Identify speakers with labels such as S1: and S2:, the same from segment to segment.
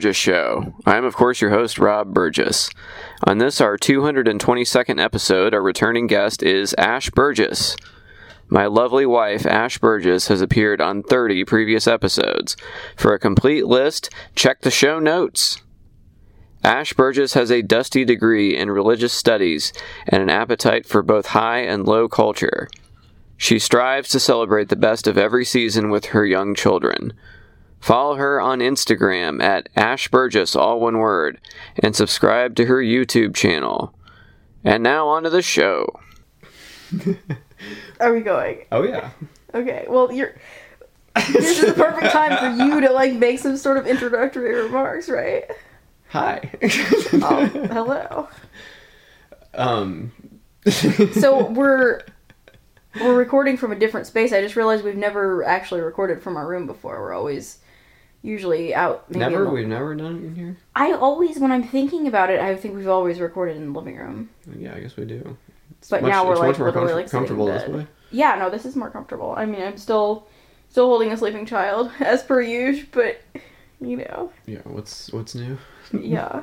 S1: Burgess Show. I am, of course, your host, Rob Burgess. On this, our 222nd episode, our returning guest is Ash Burgess. My lovely wife, Ash Burgess, has appeared on 30 previous episodes. For a complete list, check the show notes. Ash Burgess has a dusty degree in religious studies and an appetite for both high and low culture. She strives to celebrate the best of every season with her young children. Follow her on Instagram at Ash Burgess, all one word, and subscribe to her YouTube channel. And now on to the show.
S2: Are we going?
S3: Oh yeah.
S2: Okay. Well, you're. This is the perfect time for you to like make some sort of introductory remarks, right?
S3: Hi.
S2: Oh, hello.
S3: um.
S2: So we're we're recording from a different space. I just realized we've never actually recorded from our room before. We're always usually out. maybe
S3: never.
S2: the-
S3: We've never done it in here.
S2: I always, when I'm thinking about it, I think we've always recorded in the living room.
S3: Yeah, I guess we do. It's
S2: But now we're, like,
S3: much more comfort-
S2: like,
S3: comfortable this way.
S2: Yeah, no, this is more comfortable. I mean, I'm still still holding a sleeping child as per usual, but you know,
S3: Yeah. What's what's new?
S2: yeah.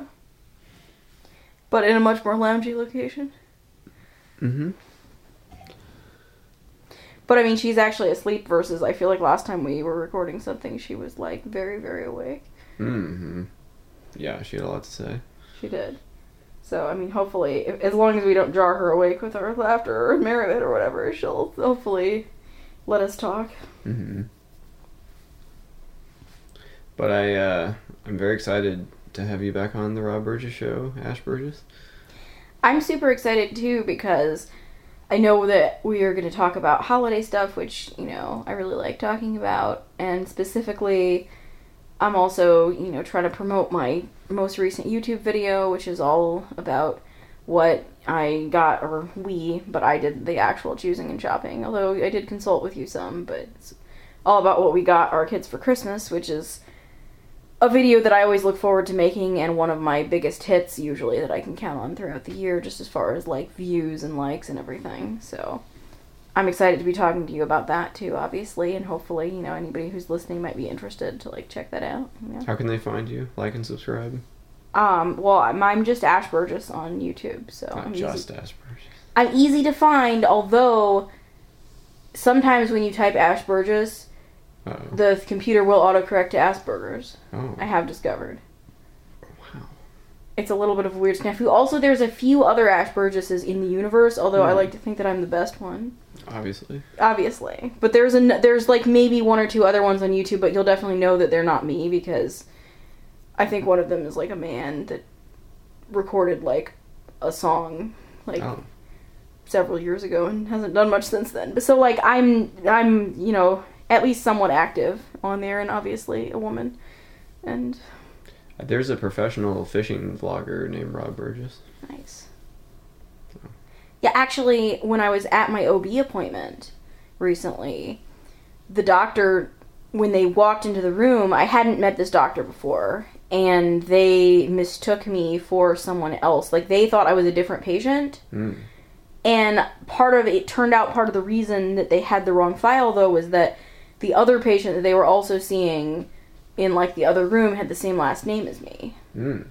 S2: But in a much more loungy location.
S3: Mm-hmm.
S2: But I mean, she's actually asleep versus I feel like last time we were recording something, she was like very, very awake.
S3: Mm-hmm. Yeah, she had a lot to say.
S2: She did. So I mean, hopefully, if, as long as we don't jar her awake with our laughter or merriment or whatever, she'll hopefully let us talk.
S3: Mm-hmm. But I, uh, I'm very excited to have you back on the Rob Burgess show, Ash Burgess.
S2: I'm super excited too because I know that we are going to talk about holiday stuff, which, you know, I really like talking about. And specifically, I'm also, you know, trying to promote my most recent YouTube video, which is all about what I got, or we, but I did the actual choosing and shopping. Although I did consult with you some, but it's all about what we got our kids for Christmas, which is a video that I always look forward to making and one of my biggest hits usually that I can count on throughout the year just as far as like views and likes and everything. So I'm excited to be talking to you about that too, obviously, and hopefully, you know, anybody who's listening might be interested to like check that out. You know?
S3: How can they find you? Like and subscribe.
S2: Um, well, I'm, I'm just Ash Burgess on YouTube, so
S3: Not
S2: I'm
S3: just
S2: easy.
S3: Ash Burgess.
S2: I'm easy to find, although sometimes when you type Ash Burgess,
S3: Oh.
S2: the computer will autocorrect to Asperger's.
S3: Oh.
S2: I have discovered.
S3: Wow.
S2: it's a little bit of a weird snafu. Also, there's a few other Ash Burgesses in the universe, although I
S3: Hmm.
S2: like to think that I'm the best one,
S3: Obviously.
S2: obviously. But there's a there's like maybe one or two other ones on YouTube, but you'll definitely know that they're not me because I think one of them is like a man that recorded like a song like
S3: Oh.
S2: several years ago and hasn't done much since then. But so like I'm I'm you know at least somewhat active on there, and obviously a woman, and
S3: There's a professional fishing vlogger named Rob Burgess.
S2: Nice. Yeah, actually, when I was at my OB appointment recently, the doctor, when they walked into the room, I hadn't met this doctor before, and they mistook me for someone else. Like, they thought I was a different patient.
S3: Mm.
S2: And part of it turned out part of the reason that they had the wrong file, though, was that the other patient that they were also seeing in, like, the other room had the same last name as me.
S3: Mm.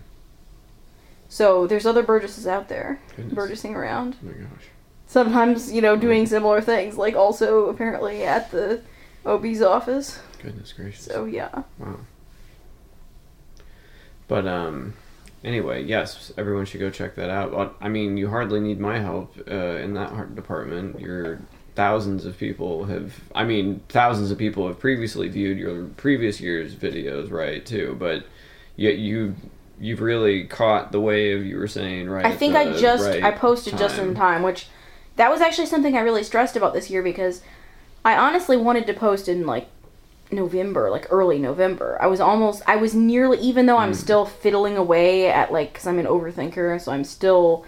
S2: So there's other Burgesses out there,
S3: Goodness.
S2: Burgessing around.
S3: Oh my gosh.
S2: Sometimes, you know, doing similar things, like also apparently at the OB's office.
S3: Goodness gracious.
S2: So yeah.
S3: Wow. But um, anyway, yes, everyone should go check that out. But, I mean, you hardly need my help uh, in that heart department. Your thousands of people have. I mean, thousands of people have previously viewed your previous year's videos, right? Too, but yet you. You've really caught the wave you were saying, right?
S2: I think I just
S3: right
S2: I posted just in time, which that was actually something I really stressed about this year because I honestly wanted to post in like November, like early November. I was almost I was nearly even though I'm hmm. still fiddling away at like cuz I'm an overthinker, so I'm still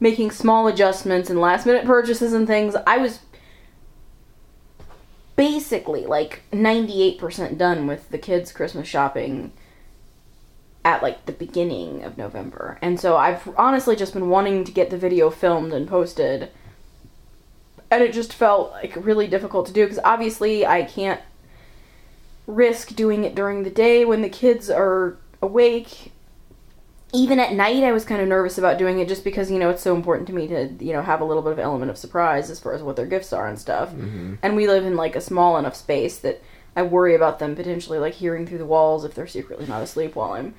S2: making small adjustments and last minute purchases and things. I was basically like 98% done with the kids Christmas shopping at like the beginning of November. And so I've honestly just been wanting to get the video filmed and posted. And it just felt like really difficult to do because obviously I can't risk doing it during the day when the kids are awake. Even at night, I was kind of nervous about doing it just because, you know, it's so important to me to, you know, have a little bit of element of surprise as far as what their gifts are and stuff. Mm-hmm. And we live in, like, a small enough space that I worry about them potentially, like, hearing through the walls if they're secretly not asleep while I'm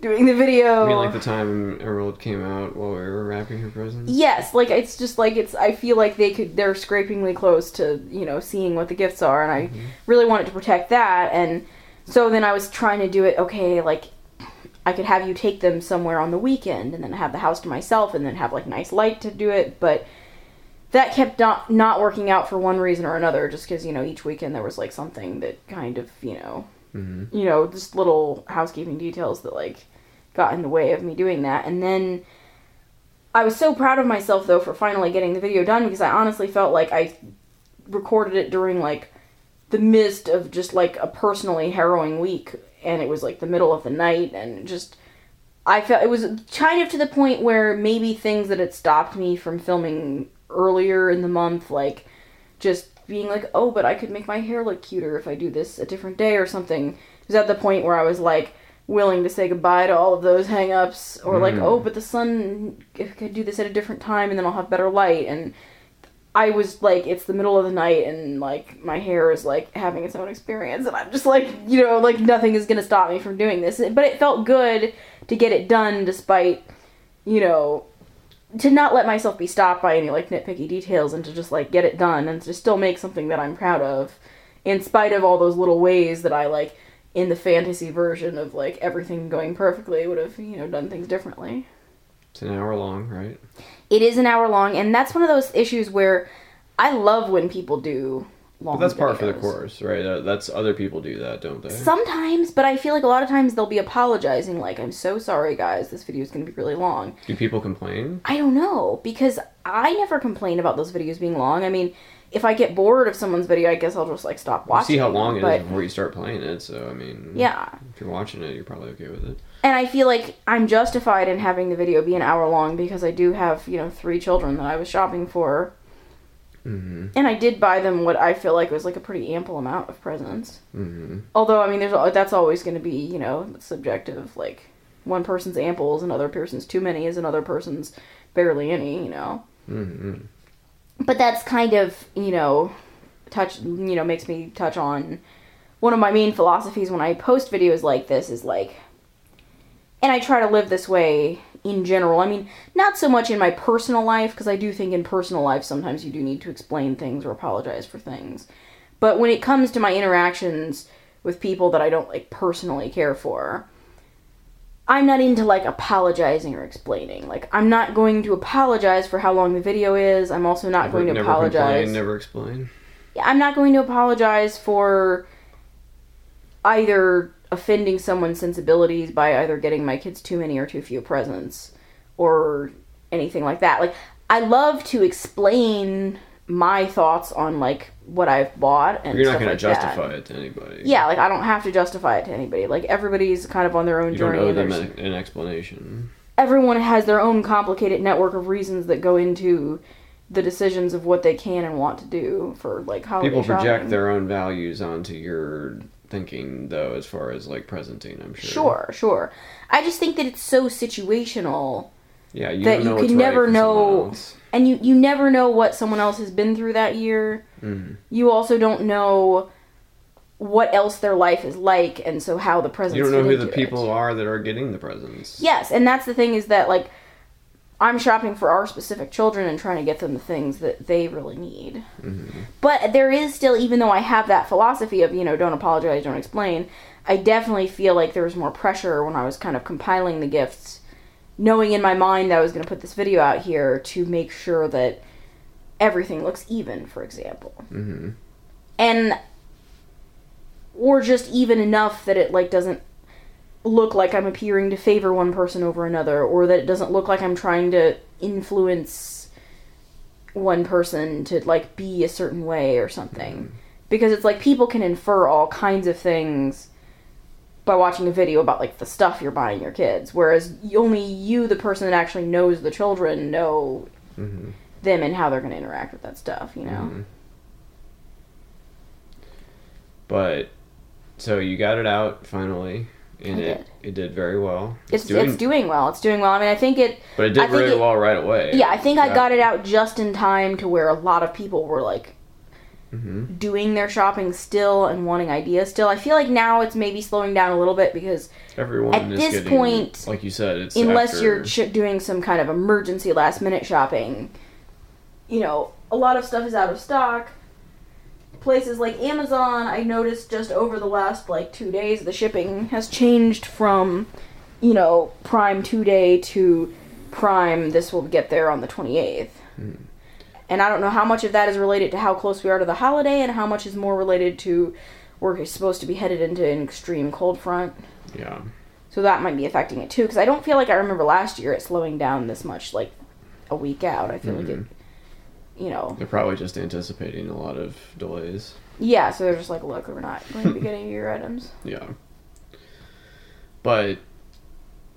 S2: doing the video.
S3: I mean, like the time Emerald came out while we were wrapping her presents.
S2: Yes, like it's just like it's. I feel like they could. They're scrapingly close to you know seeing what the gifts are, and I mm-hmm. really wanted to protect that. And so then I was trying to do it. Okay, like I could have you take them somewhere on the weekend, and then have the house to myself, and then have like nice light to do it. But that kept not not working out for one reason or another. Just because you know each weekend there was like something that kind of you know mm-hmm. you know, just little housekeeping details that like got in the way of me doing that. And then I was so proud of myself though for finally getting the video done because I honestly felt like I recorded it during like the midst of just like a personally harrowing week and it was like the middle of the night and just I felt it was kind of to the point where maybe things that had stopped me from filming earlier in the month like just being like, oh, but I could make my hair look cuter if I do this a different day or something. It was at the point where I was like willing to say goodbye to all of those hang-ups or like,
S3: Mm.
S2: oh, but the sun if I could do this at a different time and then I'll have better light and I was like, it's the middle of the night and like my hair is like having its own experience and I'm just like, you know, like nothing is gonna stop me from doing this. But it felt good to get it done despite, you know, to not let myself be stopped by any like nitpicky details and to just like get it done and to still make something that I'm proud of in spite of all those little ways that I like in the fantasy version of like everything going perfectly would have, you know, done things differently.
S3: It's an hour long, right?
S2: It is an hour long and that's one of those issues where I love when people do long
S3: But that's part for the course, right? Uh, that's other people do that, don't they?
S2: Sometimes, but I feel like a lot of times they'll be apologizing like I'm so sorry guys, this video is going to be really long.
S3: do people complain?
S2: I don't know because I never complain about those videos being long. I mean, if I get bored of someone's video, I guess I'll just like stop
S3: You
S2: watching.
S3: see how long it is
S2: but,
S3: before you start playing it, so I mean,
S2: Yeah,
S3: if you're watching it, you're probably okay with it.
S2: and I feel like I'm justified in having the video be an hour long because I do have you know three children that I was shopping for,
S3: hmm
S2: and I did buy them what I feel like was like a pretty ample amount of presents.
S3: hmm
S2: Although I mean, there's that's always going to be you know subjective. Like one person's ample is another person's too many is another person's barely any. You know.
S3: hmm
S2: but that's kind of you know touch you know makes me touch on one of my main philosophies when i post videos like this is like and i try to live this way in general. I mean not so much in my personal life because i do think in personal life sometimes you do need to explain things or apologize for things. But when it comes to my interactions with people that i don't like personally care for I'm not into like apologizing or explaining. Like I'm not going to apologize for how long the video is. I'm also not going to
S3: never
S2: apologize.
S3: complain, never explain.
S2: Yeah, I'm not going to apologize for either offending someone's sensibilities by either getting my kids too many or too few presents or anything like that. Like I love to explain my thoughts on like what I've bought and
S3: You're not going
S2: like
S3: to
S2: that.
S3: justify it to anybody.
S2: Yeah, like I don't have to justify it to anybody. Like everybody's kind of on their own
S3: You don't
S2: journey.
S3: owe them an, an explanation.
S2: everyone has their own complicated network of reasons that go into the decisions of what they can and want to do for like how
S3: People project
S2: shopping.
S3: their own values onto your thinking, though, as far as like presenting. I'm sure.
S2: Sure, sure. I just think that it's so situational,
S3: Yeah, you
S2: That
S3: don't know
S2: you can never
S3: for
S2: know-. And you you never know what someone else has been through that year.
S3: Mhm.
S2: You also don't know what else their life is like, and so how the presents.
S3: You don't know who the people
S2: It.
S3: are that are getting the presents.
S2: Yes, and that's the thing is that like I'm shopping for our specific children and trying to get them the things that they really need. But there is still, even though I have that philosophy of, you know, don't apologize, don't explain, I definitely feel like there was more pressure when I was kind of compiling the gifts, knowing in my mind that I was going to put this video out here to make sure that everything looks even, for example.
S3: hmm
S2: And, or just even enough that it, like, doesn't look like I'm appearing to favor one person over another, or that it doesn't look like I'm trying to influence one person to like be a certain way or something. Because it's like people can infer all kinds of things by watching a video about like the stuff you're buying your kids, whereas only you, the person that actually knows the children, know
S3: hmm
S2: them and how they're going to interact with that stuff. You know?
S3: Mhm. But so you got it out finally, and it it did very well.
S2: It's it's doing well. It's doing well. I mean, I think it.
S3: but it did really
S2: it-
S3: well right away.
S2: Yeah, I think I got it out just in time to where a lot of people were like
S3: Mhm.
S2: doing their shopping still and wanting ideas still. I feel like now it's maybe slowing down a little bit because
S3: Everyone
S2: At
S3: is
S2: this
S3: getting,
S2: point,
S3: like you said, it's
S2: unless
S3: after-
S2: you're ch- doing some kind of emergency last minute shopping, you know, a lot of stuff is out of stock. Places like Amazon, I noticed just over the last like two days, the shipping has changed from, you know, Prime two day to Prime. This will get there on the twenty eighth. And I don't know how much of that is related to how close we are to the holiday, and how much is more related to we're supposed to be headed into an extreme cold front.
S3: yeah.
S2: So that might be affecting it too, because I don't feel like I remember last year it slowing down this much, like a week out. I feel like it, mm-hmm. you know,
S3: They're probably just anticipating a lot of delays.
S2: yeah. So they're just like, look, we're not going to be getting your items.
S3: Yeah. But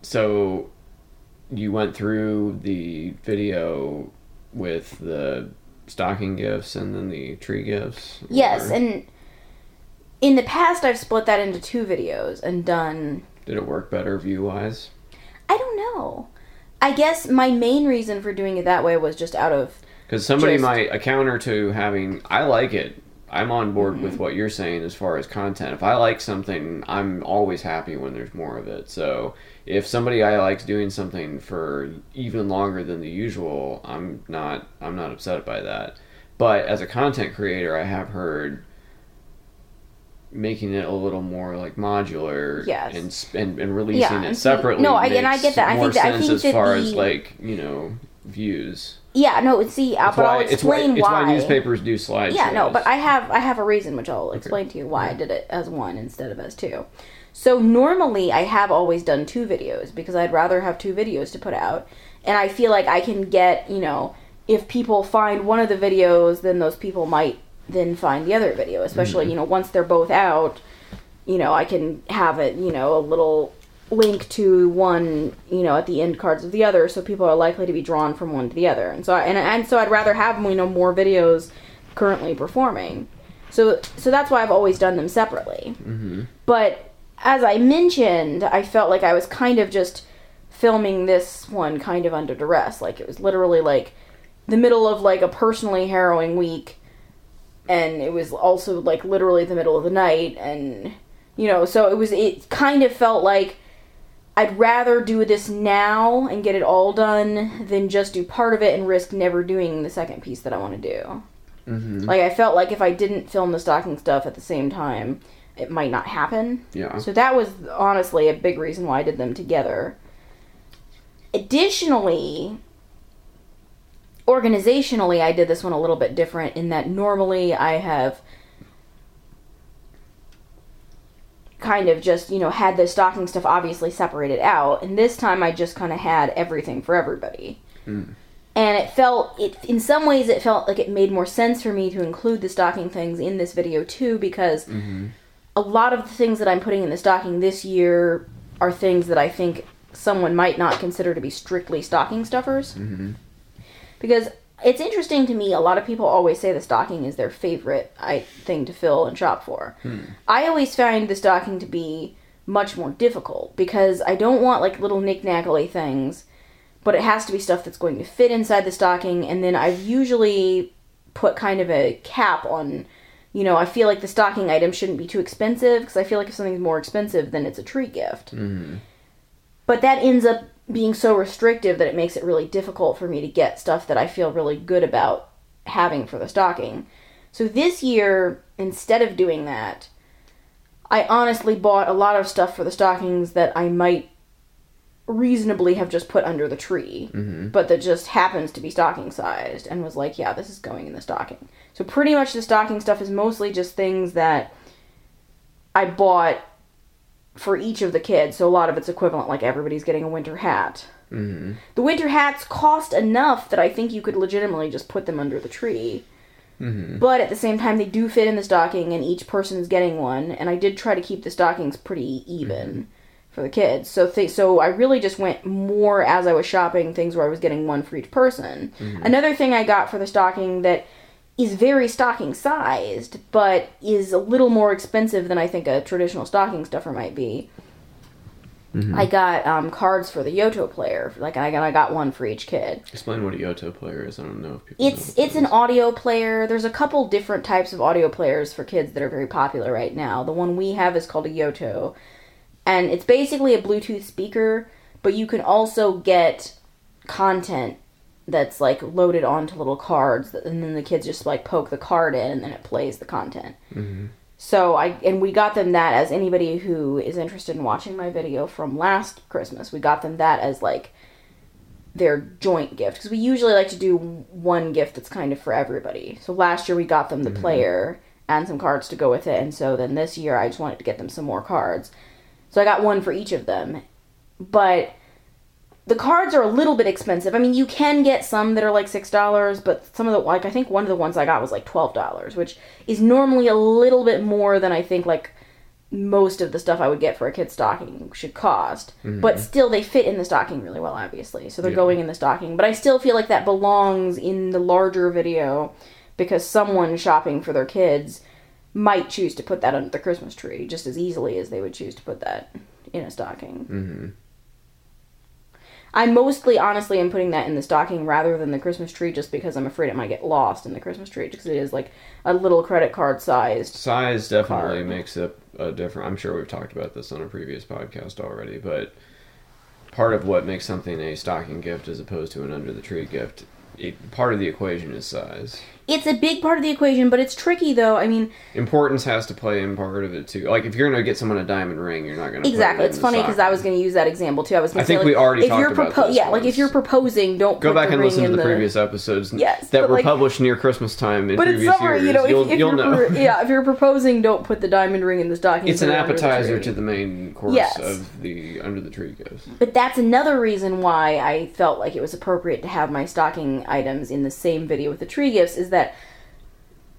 S3: so you went through the video with the stocking gifts and then the tree gifts.
S2: Yes,
S3: or
S2: and in the past I've split that into two videos and done.
S3: did it work better view wise?
S2: I don't know. I guess my main reason for doing it that way was just out of
S3: Because somebody
S2: Just-
S3: might a counter to having. I like it. I'm on board
S2: Mm-hmm.
S3: with what you're saying as far as content. If I like something, I'm always happy when there's more of it. So if somebody I like's doing something for even longer than the usual, I'm not I'm not upset by that. But as a content creator, I have heard making it a little more like modular
S2: Yes.
S3: and and, and releasing
S2: Yeah,
S3: it separately.
S2: no, I- and I
S3: makes
S2: get that. I think that- I
S3: sense
S2: think
S3: as
S2: that
S3: far as like you know views.
S2: yeah. No, see, uh,
S3: It's
S2: but
S3: why,
S2: I'll
S3: it's why,
S2: explain
S3: it's why newspapers do slideshows.
S2: Yeah, no, but I have I have a reason which I'll explain to you why I did it as one instead of as two. So normally I have always done two videos because I'd rather have two videos to put out, and I feel like I can get you know if people find one of the videos, then those people might then find the other video, especially you know once they're both out, you know I can have it you know a little link to one you know at the end cards of the other so people are likely to be drawn from one to the other. And so I, and, and so I'd rather have you know more videos currently performing. So so that's why I've always done them separately.
S3: Hmm
S2: but as I mentioned I felt like I was kind of just filming this one kind of under duress like it was literally like the middle of like a personally harrowing week and it was also like literally the middle of the night and you know so it was it kind of felt like I'd rather do this now and get it all done than just do part of it and risk never doing the second piece that I want to do.
S3: hmm
S2: Like I felt like if I didn't film the stocking stuff at the same time, it might not happen.
S3: Yeah.
S2: So that was honestly a big reason why I did them together. Additionally, organizationally, I did this one a little bit different in that normally I have kind of just, you know, had the stocking stuff obviously separated out, and this time I just kind of had everything for everybody.
S3: Mm.
S2: And it felt it in some ways it felt like it made more sense for me to include the stocking things in this video too because
S3: hmm
S2: a lot of the things that I'm putting in the stocking this year are things that I think someone might not consider to be strictly stocking stuffers.
S3: hmm
S2: Because it's interesting to me, a lot of people always say the stocking is their favorite I, thing to fill and shop for. I always find the stocking to be much more difficult because I don't want like little knick-knackly things, but it has to be stuff that's going to fit inside the stocking, and then I've usually put kind of a cap on you know, I feel like the stocking item shouldn't be too expensive because I feel like if something's more expensive, then it's a treat gift.
S3: hmm
S2: But that ends up being so restrictive that it makes it really difficult for me to get stuff that I feel really good about having for the stocking. So this year, instead of doing that, I honestly bought a lot of stuff for the stockings that I might reasonably have just put under the tree,
S3: Mhm.
S2: but that just happens to be stocking sized and was like, yeah, this is going in the stocking. So pretty much the stocking stuff is mostly just things that I bought for each of the kids. So a lot of it's equivalent, like everybody's getting a winter hat.
S3: hmm
S2: The winter hats cost enough that I think you could legitimately just put them under the tree.
S3: hmm
S2: But at the same time, they do fit in the stocking, and each person is getting one. And I did try to keep the stockings pretty even for the kids. So th- so I really just went more as I was shopping things where I was getting one for each person. Another thing I got for the stocking that is very stocking sized, but is a little more expensive than I think a traditional stocking stuffer might be. I got um, cards for the Yoto player. Like I got, I got one for each kid.
S3: Explain what a Yoto player is. I don't know if people.
S2: It's it's an audio player. There's a couple different types of audio players for kids that are very popular right now. The one we have is called a Yoto, and it's basically a Bluetooth speaker, but you can also get content that's like loaded onto little cards, and then the kids just like poke the card in, and then it plays the content. Mm-hmm. So I and we got them that as anybody who is interested in watching my video from last Christmas, we got them that as like their joint gift because we usually like to do one gift that's kind of for everybody. So last year we got them the mm-hmm. player and some cards to go with it, and so then this year I just wanted to get them some more cards. So I got one for each of them, but the cards are a little bit expensive. I mean, you can get some that are like six dollars, but some of the like I think one of the ones I got was like twelve dollars, which is normally a little bit more than I think like most of the stuff I would get for a kid's stocking should cost. Mm-hmm. But still, they fit in the stocking really well, obviously. So they're
S3: Yeah.
S2: going in the stocking. But I still feel like that belongs in the larger video because someone shopping for their kids might choose to put that under the Christmas tree just as easily as they would choose to put that in a stocking.
S3: Mm-hmm.
S2: I mostly, honestly, am putting that in the stocking rather than the Christmas tree, just because I'm afraid it might get lost in the Christmas tree, because it is like a little credit card sized.
S3: Size definitely
S2: Card.
S3: makes it a different. I'm sure we've talked about this on a previous podcast already, but part of what makes something a stocking gift as opposed to an under the tree gift, it, part of the equation is size.
S2: It's a big part of the equation, but it's tricky though. I mean,
S3: Importance has to play in part of it too. Like if you're gonna get someone a diamond ring, you're not gonna
S2: exactly.
S3: Put it
S2: It's funny because I was going to use that example too. I was. Gonna
S3: I
S2: say,
S3: think
S2: like,
S3: we already
S2: if you're
S3: about
S2: propo-
S3: this
S2: Yeah, like if you're proposing, don't
S3: Go back
S2: the
S3: and listen to
S2: in
S3: the, previous episodes
S2: Yes,
S3: that were
S2: like-
S3: published near Christmas time in
S2: But it's
S3: previous
S2: summer,
S3: years.
S2: you know. If,
S3: you'll,
S2: if
S3: you'll know.
S2: yeah, if you're proposing, don't put the diamond ring in this stocking.
S3: It's an
S2: the
S3: appetizer to the main course
S2: Yes.
S3: of the under the tree gifts.
S2: But that's another reason why I felt like it was appropriate to have my stocking items in the same video with the tree gifts is that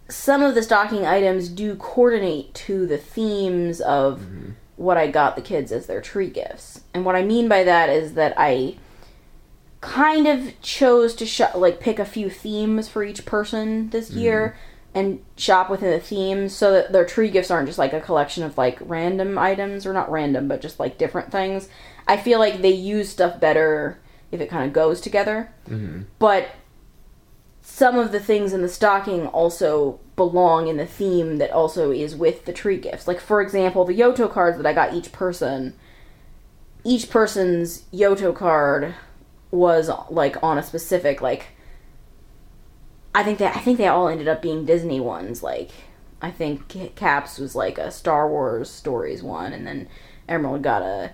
S2: some of the stocking items do coordinate to the themes of mm-hmm. what I got the kids as their tree gifts. And what I mean by that is that I kind of chose to sh- like pick a few themes for each person this mm-hmm. year and shop within the themes so that their tree gifts aren't just like a collection of like random items or not random but just like different things. I feel like they use stuff better if it kind of goes together. Mm-hmm. But some of the things in the stocking also belong in the theme that also is with the tree gifts. Like for example, the Yoto cards that I got each person, each person's Yoto card was like on a specific like I think that I think they all ended up being Disney ones. Like I think Caps was like a Star Wars stories one, and then Emerald got a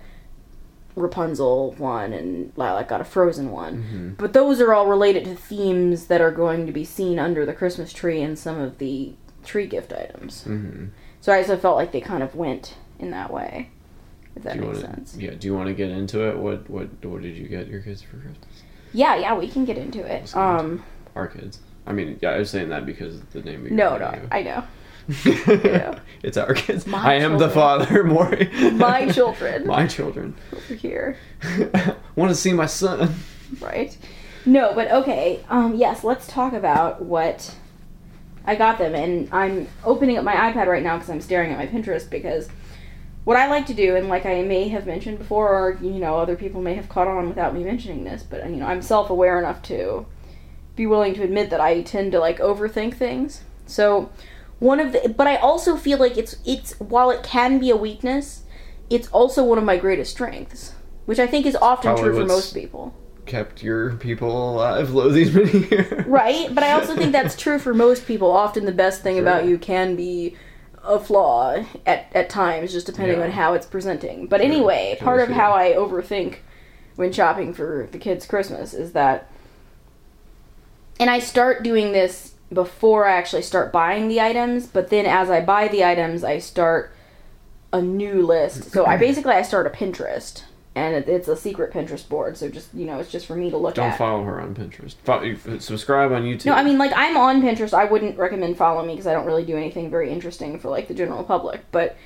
S2: Rapunzel one, and Lilac got a Frozen one. But those are all related to themes that are going to be seen under the Christmas tree and some of the tree gift items.
S3: Mm-hmm.
S2: So I also felt like they kind of went in that way. If that makes
S3: want
S2: sense.
S3: Yeah. Do you want to get into it? What what what did you get your kids for Christmas?
S2: Yeah, yeah, we can get into it. Um,
S3: Our kids. I mean, yeah, I was saying that because of the name. Of your
S2: no, no. I know.
S3: Yeah. it's our kids.
S2: My
S3: I am the father, more.
S2: My children.
S3: my children.
S2: Over here,
S3: Want to see my son?
S2: right? No, but okay. Um, yes, let's talk about what I got them, and I'm opening up my iPad right now because I'm staring at my Pinterest because what I like to do, and like I may have mentioned before, or you know, other people may have caught on without me mentioning this, but you know, I'm self-aware enough to be willing to admit that I tend to like overthink things. So one of the, but I also feel like it's it's while it can be a weakness, it's also one of my greatest strengths, which I think is often
S3: Probably
S2: true for most people.
S3: Kept your people alive lo these many years.
S2: Right, but I also think that's true for most people. Often the best thing
S3: Sure.
S2: about you can be a flaw at, at times, just depending
S3: Yeah.
S2: on how it's presenting. But
S3: Sure.
S2: anyway,
S3: Can
S2: part of how? I overthink when shopping for the kids' Christmas is that, and I start doing this before I actually start buying the items, but then as I buy the items, I start a new list. So I basically I start a Pinterest. And it, it's a secret Pinterest board, so just you know, it's just for me to look at.
S3: Don't
S2: at.
S3: follow her on Pinterest. Fo- you- uh, subscribe on YouTube.
S2: No, I mean like I'm on Pinterest. I wouldn't recommend follow me because I don't really do anything very interesting for like the general public. But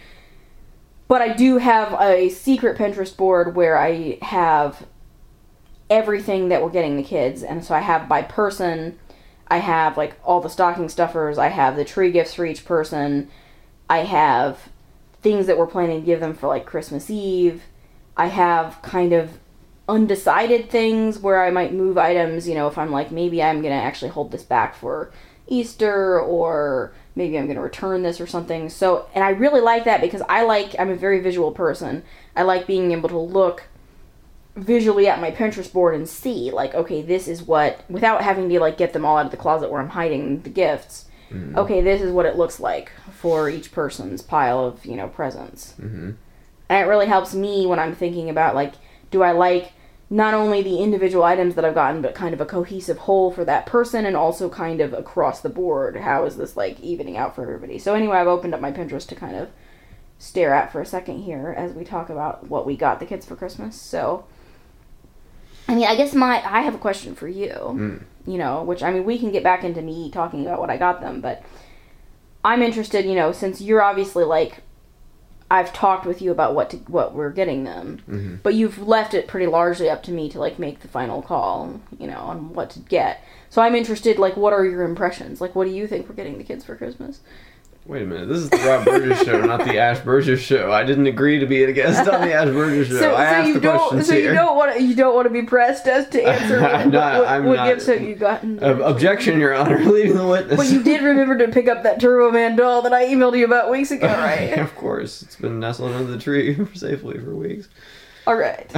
S2: but I do have a secret Pinterest board where I have everything that we're getting the kids, and so I have by person. I have like all the stocking stuffers. I have the tree gifts for each person. I have things that we're planning to give them for like Christmas Eve. I have kind of undecided things where I might move items, you know, if I'm like maybe I'm going to actually hold this back for Easter or maybe I'm going to return this or something. So, and I really like that because I like I'm a very visual person. I like being able to look visually at my Pinterest board and see like okay, this is what without having to like get them all out of the closet where I'm hiding the gifts. Okay, this is what it looks like for each person's pile of, you know, presents.
S3: Mhm.
S2: And it really helps me when I'm thinking about like, do I like not only the individual items that I've gotten, but kind of a cohesive whole for that person, and also kind of across the board, how is this like evening out for everybody? So anyway, I've opened up my Pinterest to kind of stare at for a second here as we talk about what we got the kids for Christmas. So, I mean, I guess my I have a question for you.
S3: Mm.
S2: You know, which I mean, we can get back into me talking about what I got them, but I'm interested. You know, since you're obviously like I've talked with you about what to, what we're getting them,
S3: Mhm.
S2: but you've left it pretty largely up to me to like make the final call, you know, on what to get. So I'm interested. Like, what are your impressions? Like, what do you think we're getting the kids for Christmas?
S3: Wait a minute. This is the Rob Burgess show, not the Ash Burgess show. I didn't agree to be a guest on the Ash Burgess show.
S2: So,
S3: I
S2: so you don't,
S3: questions
S2: so you don't want to, you don't want to be pressed as to answer what,
S3: not-
S2: what,
S3: I'm
S2: what
S3: not-
S2: gifts have you gotten.
S3: Ob- objection, Your Honor. Leaving the witness.
S2: But you did remember to pick up that Turbo Man doll that I emailed you about weeks ago, right?
S3: of course. It's been nestled under the tree safely for weeks.
S2: All right.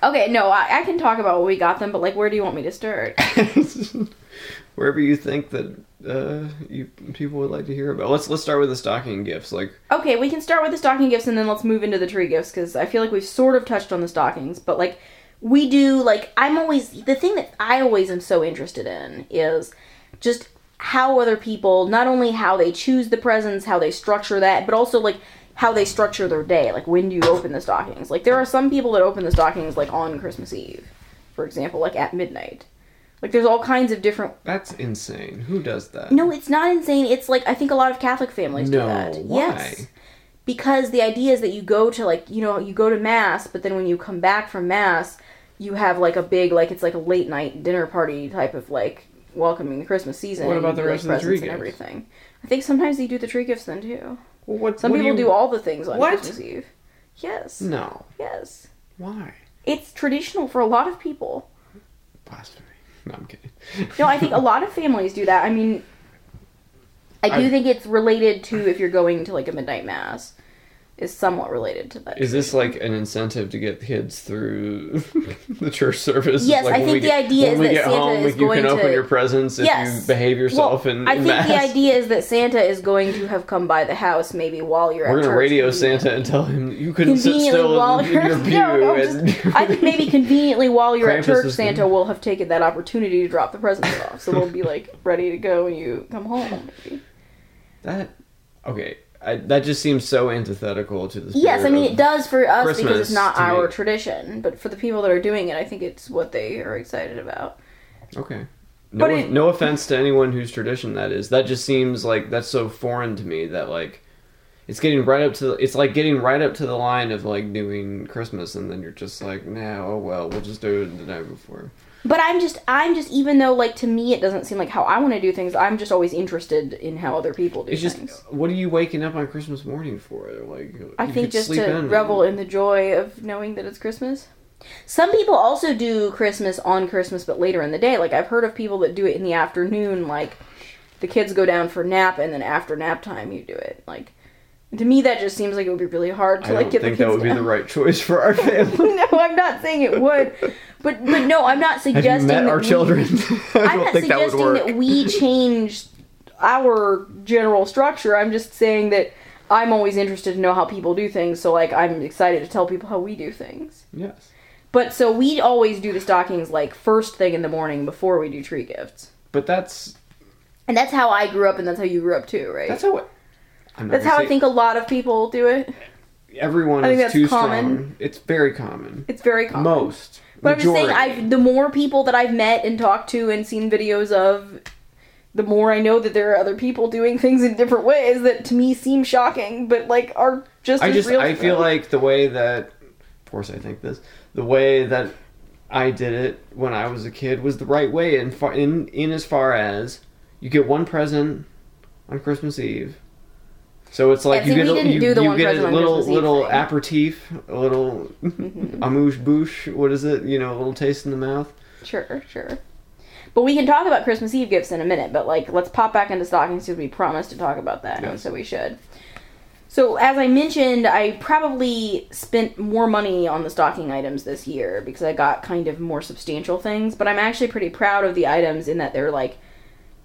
S2: Okay, no, I, I can talk about what we got them, but like, where do you want me to start?
S3: Wherever you think that uh, you people would like to hear about. Let's let's start with the stocking gifts. Like
S2: Okay, we can start with the stocking gifts and then let's move into the tree gifts because I feel like we've sort of touched on the stockings, but like we do like I'm always the thing that I always am so interested in is just how other people not only how they choose the presents, how they structure that, but also like how they structure their day. Like when do you open the stockings? Like there are some people that open the stockings like on Christmas Eve, for example, like at midnight. Like there's all kinds of different
S3: that's insane. Who does that?
S2: No, it's not insane. It's like I think a lot of Catholic families do
S3: No,
S2: that.
S3: why?
S2: Yes. Because the idea is that you go to like, you know, you go to mass, but then when you come back from mass, you have like a big like it's like a late night dinner party type of like welcoming the Christmas season.
S3: What about the rest
S2: like,
S3: of the tree gifts?
S2: everything. I think sometimes they do the tree gifts then too.
S3: Well, what,
S2: Some
S3: what
S2: people do,
S3: you-
S2: all the things on
S3: What?
S2: Christmas Eve. Yes.
S3: No.
S2: Yes.
S3: Why?
S2: It's traditional for a lot of people.
S3: Blasphemy. No, I'm kidding.
S2: No, I think a lot of families do that. I mean, I do
S3: I-
S2: think it's related to if you're going to like a midnight mass, is somewhat related to that.
S3: Is this like an incentive to get kids through the church service?
S2: Yes,
S3: like
S2: I think the
S3: get,
S2: idea is that Santa
S3: home,
S2: is
S3: you
S2: going
S3: can open
S2: to-
S3: your presents if
S2: Yes.
S3: you behave yourself
S2: well,
S3: in,
S2: I think
S3: mass.
S2: the idea is that Santa is going to have come by the house maybe while you're
S3: We're
S2: at
S3: gonna
S2: church
S3: radio. Santa and tell him you couldn't sit
S2: Conveniently
S3: still
S2: while
S3: in, your pew.
S2: no, no,
S3: and-
S2: just, I think maybe conveniently while you're at church, Santa will have taken that opportunity to drop the presents off, so they'll be like ready to go when you come home. maybe.
S3: that okay. I, that just seems so antithetical to the.
S2: Yes, I mean it does for us because it's not our
S3: me.
S2: tradition, but for the people that are doing it, I think it's what they are excited about.
S3: Okay. No,
S2: it-
S3: no offense to anyone whose tradition that is. That just seems like that's so foreign to me that like it's getting right up to the, it's like getting right up to the line of like doing Christmas and then you're just like, nah, oh well, we'll just do it the night before.
S2: But I'm just, I'm just, even though like to me it doesn't seem like how I want to do things, I'm just always interested in how other people do
S3: It's just
S2: things.
S3: what are you waking up on Christmas morning for? Like
S2: I think just to
S3: in.
S2: revel in the joy of knowing that it's Christmas. Some people also do Christmas on Christmas, but later in the day. Like I've heard of people that do it in the afternoon. Like the kids go down for nap, and then after nap time, you do it. Like to me, that just seems like it would be really hard to like get the kids.
S3: I
S2: like
S3: don't
S2: get
S3: think that would be the right choice for our family.
S2: no, I'm not saying it would, but but no, I'm not
S3: Have
S2: suggesting
S3: you met
S2: that
S3: our
S2: we-
S3: children? I
S2: I'm
S3: don't
S2: not
S3: think that would
S2: suggesting
S3: work.
S2: that we change our general structure. I'm just saying that I'm always interested to know how people do things. So like I'm excited to tell people how we do things.
S3: Yes.
S2: But so we always do the stockings like first thing in the morning before we do tree gifts.
S3: But that's
S2: And that's how I grew up and that's how you grew up too, right?
S3: that's how it, I'm not
S2: That's how I think a lot of people do it.
S3: everyone
S2: I think
S3: is
S2: that's
S3: too
S2: common.
S3: strong. It's very common.
S2: It's very common.
S3: Most.
S2: But I'm just saying, I've the more people that I've met and talked to and seen videos of, the more I know that there are other people doing things in different ways that to me seem shocking, but like are just
S3: I just. I feel like the way that of course I think this the way that I did it when I was a kid was the right way, in far, in in as far as you get one present on Christmas Eve. So it's like
S2: Yeah,
S3: you
S2: see,
S3: get a, you, you get a little little
S2: thing.
S3: aperitif, a little mm-hmm. amuse bouche. What is it? You know, a little taste in the mouth.
S2: Sure, sure. But we can talk about Christmas Eve gifts in a minute, but like let's pop back into stockings because we promised to talk about that, and so we should. So as I mentioned, I probably spent more money on the stocking items this year because I got kind of more substantial things, but I'm actually pretty proud of the items in that they're like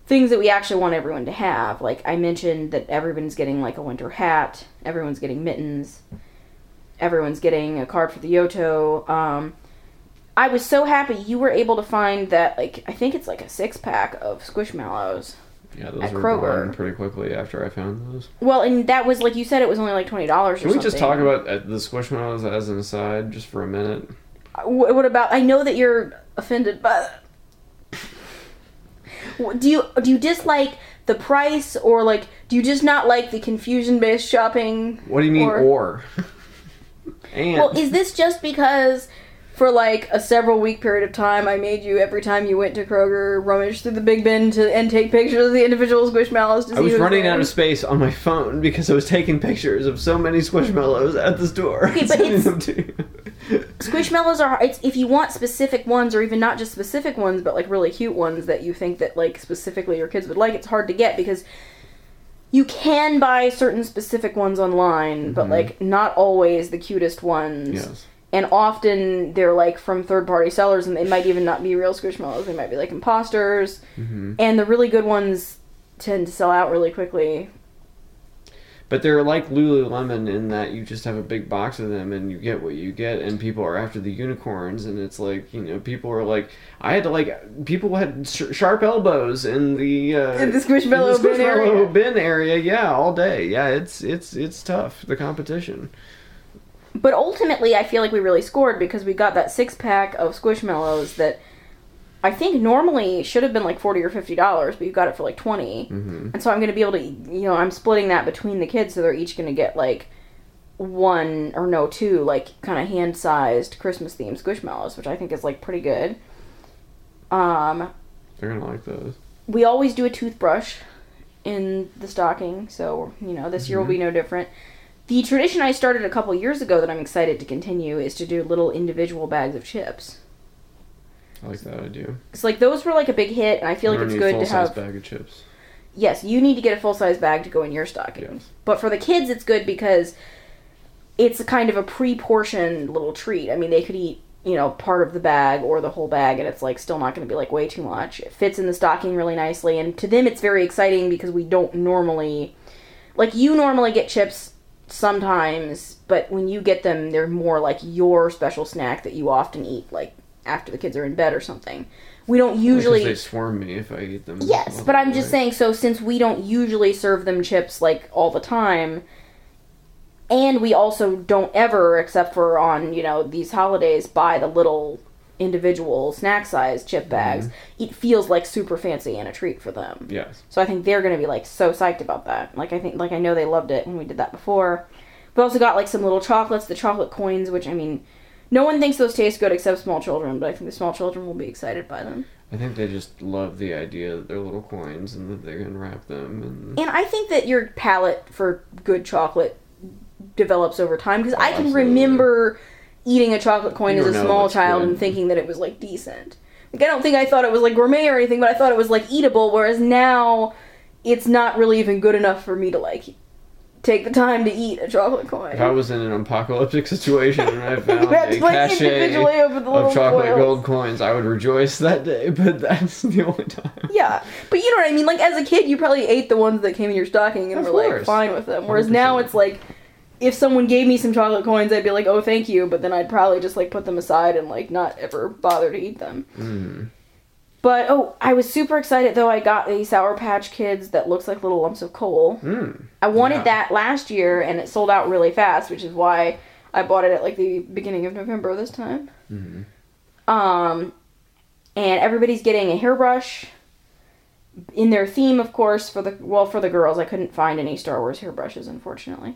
S2: things that we actually want everyone to have. Like I mentioned that everyone's getting like a winter hat, everyone's getting mittens, everyone's getting a card for the Yoto. Um, I was so happy you were able to find that like I think it's like a six pack of Squishmallows.
S3: Yeah, those
S2: At
S3: were
S2: Kroger.
S3: gone pretty quickly after I found those.
S2: Well, and that was like you said, it was only like twenty dollars.
S3: Can we just talk about uh, the Squishmallows as an aside, just for a minute?
S2: Wh- what about? I know that you're offended by Do you do you dislike the price or like do you just not like the confusion based shopping?
S3: What do you mean,
S2: Or-
S3: or? and
S2: Well, is this just because for like a several week period of time I made you every time you went to Kroger rummage through the big bin to and take pictures of the individual squishmallows to see
S3: I was running
S2: there?
S3: out of space on my phone because I was taking pictures of so many Squishmallows at the store.
S2: Okay, but it's-
S3: them to you.
S2: Squishmallows are it's if you want specific ones or even not just specific ones but like really cute ones that you think that like specifically your kids would like it's hard to get because you can buy certain specific ones online but
S3: Mhm.
S2: like not always the cutest ones
S3: yes.
S2: And often they're like from third party sellers and they might even not be real squishmallows they might be like imposters.
S3: Hmm
S2: and the really good ones tend to sell out really quickly.
S3: But they're like Lululemon in that you just have a big box of them and you get what you get, and people are after the unicorns, and it's like you know people are like I had to like people had sh- sharp elbows in the uh,
S2: In the Squishmallow
S3: in the
S2: bin area.
S3: Squishmallow bin area, yeah, all day, yeah, it's it's it's tough the competition.
S2: But ultimately, I feel like we really scored because we got that six pack of Squishmallows that I think normally should have been like forty or fifty dollars, but you got it for like 20
S3: hmm
S2: And so I'm going to be able to, you know, I'm splitting that between the kids, so they're each going to get like one or no two like kind of hand sized Christmas themed Squishmallows, which I think is like pretty good. Um,
S3: They're gonna like those.
S2: we always do a toothbrush in the stocking, so you know this year will be no different. The tradition I started a couple years ago that I'm excited to continue is to do little individual bags of chips.
S3: I like that idea.
S2: It's like those were like a big hit, and I feel
S3: I'm
S2: like it's good
S3: a
S2: to have.
S3: bag of chips.
S2: Yes, you need to get a full size bag to go in your stocking.
S3: Yes.
S2: But for the kids, it's good because it's a kind of a pre-portioned little treat. I mean, they could eat, you know, part of the bag or the whole bag, and it's like still not going to be like way too much. It fits in the stocking really nicely, and to them, it's very exciting because we don't normally, like, you normally get chips sometimes, but when you get them, they're more like your special snack that you often eat, like after the kids are in bed or something. We don't usually.
S3: they swarm me if I eat them.
S2: Yes, but I'm just saying. So since we don't usually serve them chips like all the time, and we also don't ever, except for on you know these holidays, buy the little individual snack size chip bags. Mm-hmm. It feels like super fancy and a treat for them.
S3: Yes.
S2: So I think they're gonna be like so psyched about that. Like I think, like I know they loved it when we did that before. We also got like some little chocolates, the chocolate coins, which I mean, no one thinks those taste good except small children, but I think the small children will be excited by them.
S3: I think they just love the idea that they're little coins and that they can wrap them and
S2: And I think that your palate for good chocolate develops over time because I oh, can
S3: Absolutely.
S2: remember eating a chocolate coin as a small child
S3: good.
S2: and thinking that it was like decent. Like I don't think I thought it was like gourmet or anything, but I thought it was like eatable. Whereas now, it's not really even good enough for me to like take the time to eat a chocolate coin.
S3: If I was in an apocalyptic situation and I found a
S2: to, like,
S3: cache
S2: individually open the
S3: of chocolate
S2: foils.
S3: gold coins, I would rejoice that day. But that's the only time.
S2: Yeah, but you know what I mean. Like as a kid, you probably ate the ones that came in your stocking and
S3: Of
S2: were like fine with them. Whereas now
S3: 100%.
S2: it's like, if someone gave me some chocolate coins, I'd be like, oh, thank you. But then I'd probably just like put them aside and like not ever bother to eat them.
S3: Mm.
S2: But oh, I was super excited though. I got the Sour Patch Kids that looks like little lumps of coal.
S3: Mm.
S2: I wanted
S3: Yeah.
S2: that last year and it sold out really fast, which is why I bought it at like the beginning of November this time.
S3: Mhm.
S2: Um, and everybody's getting a hairbrush in their theme, of course. For the well, for the girls, I couldn't find any Star Wars hairbrushes, unfortunately.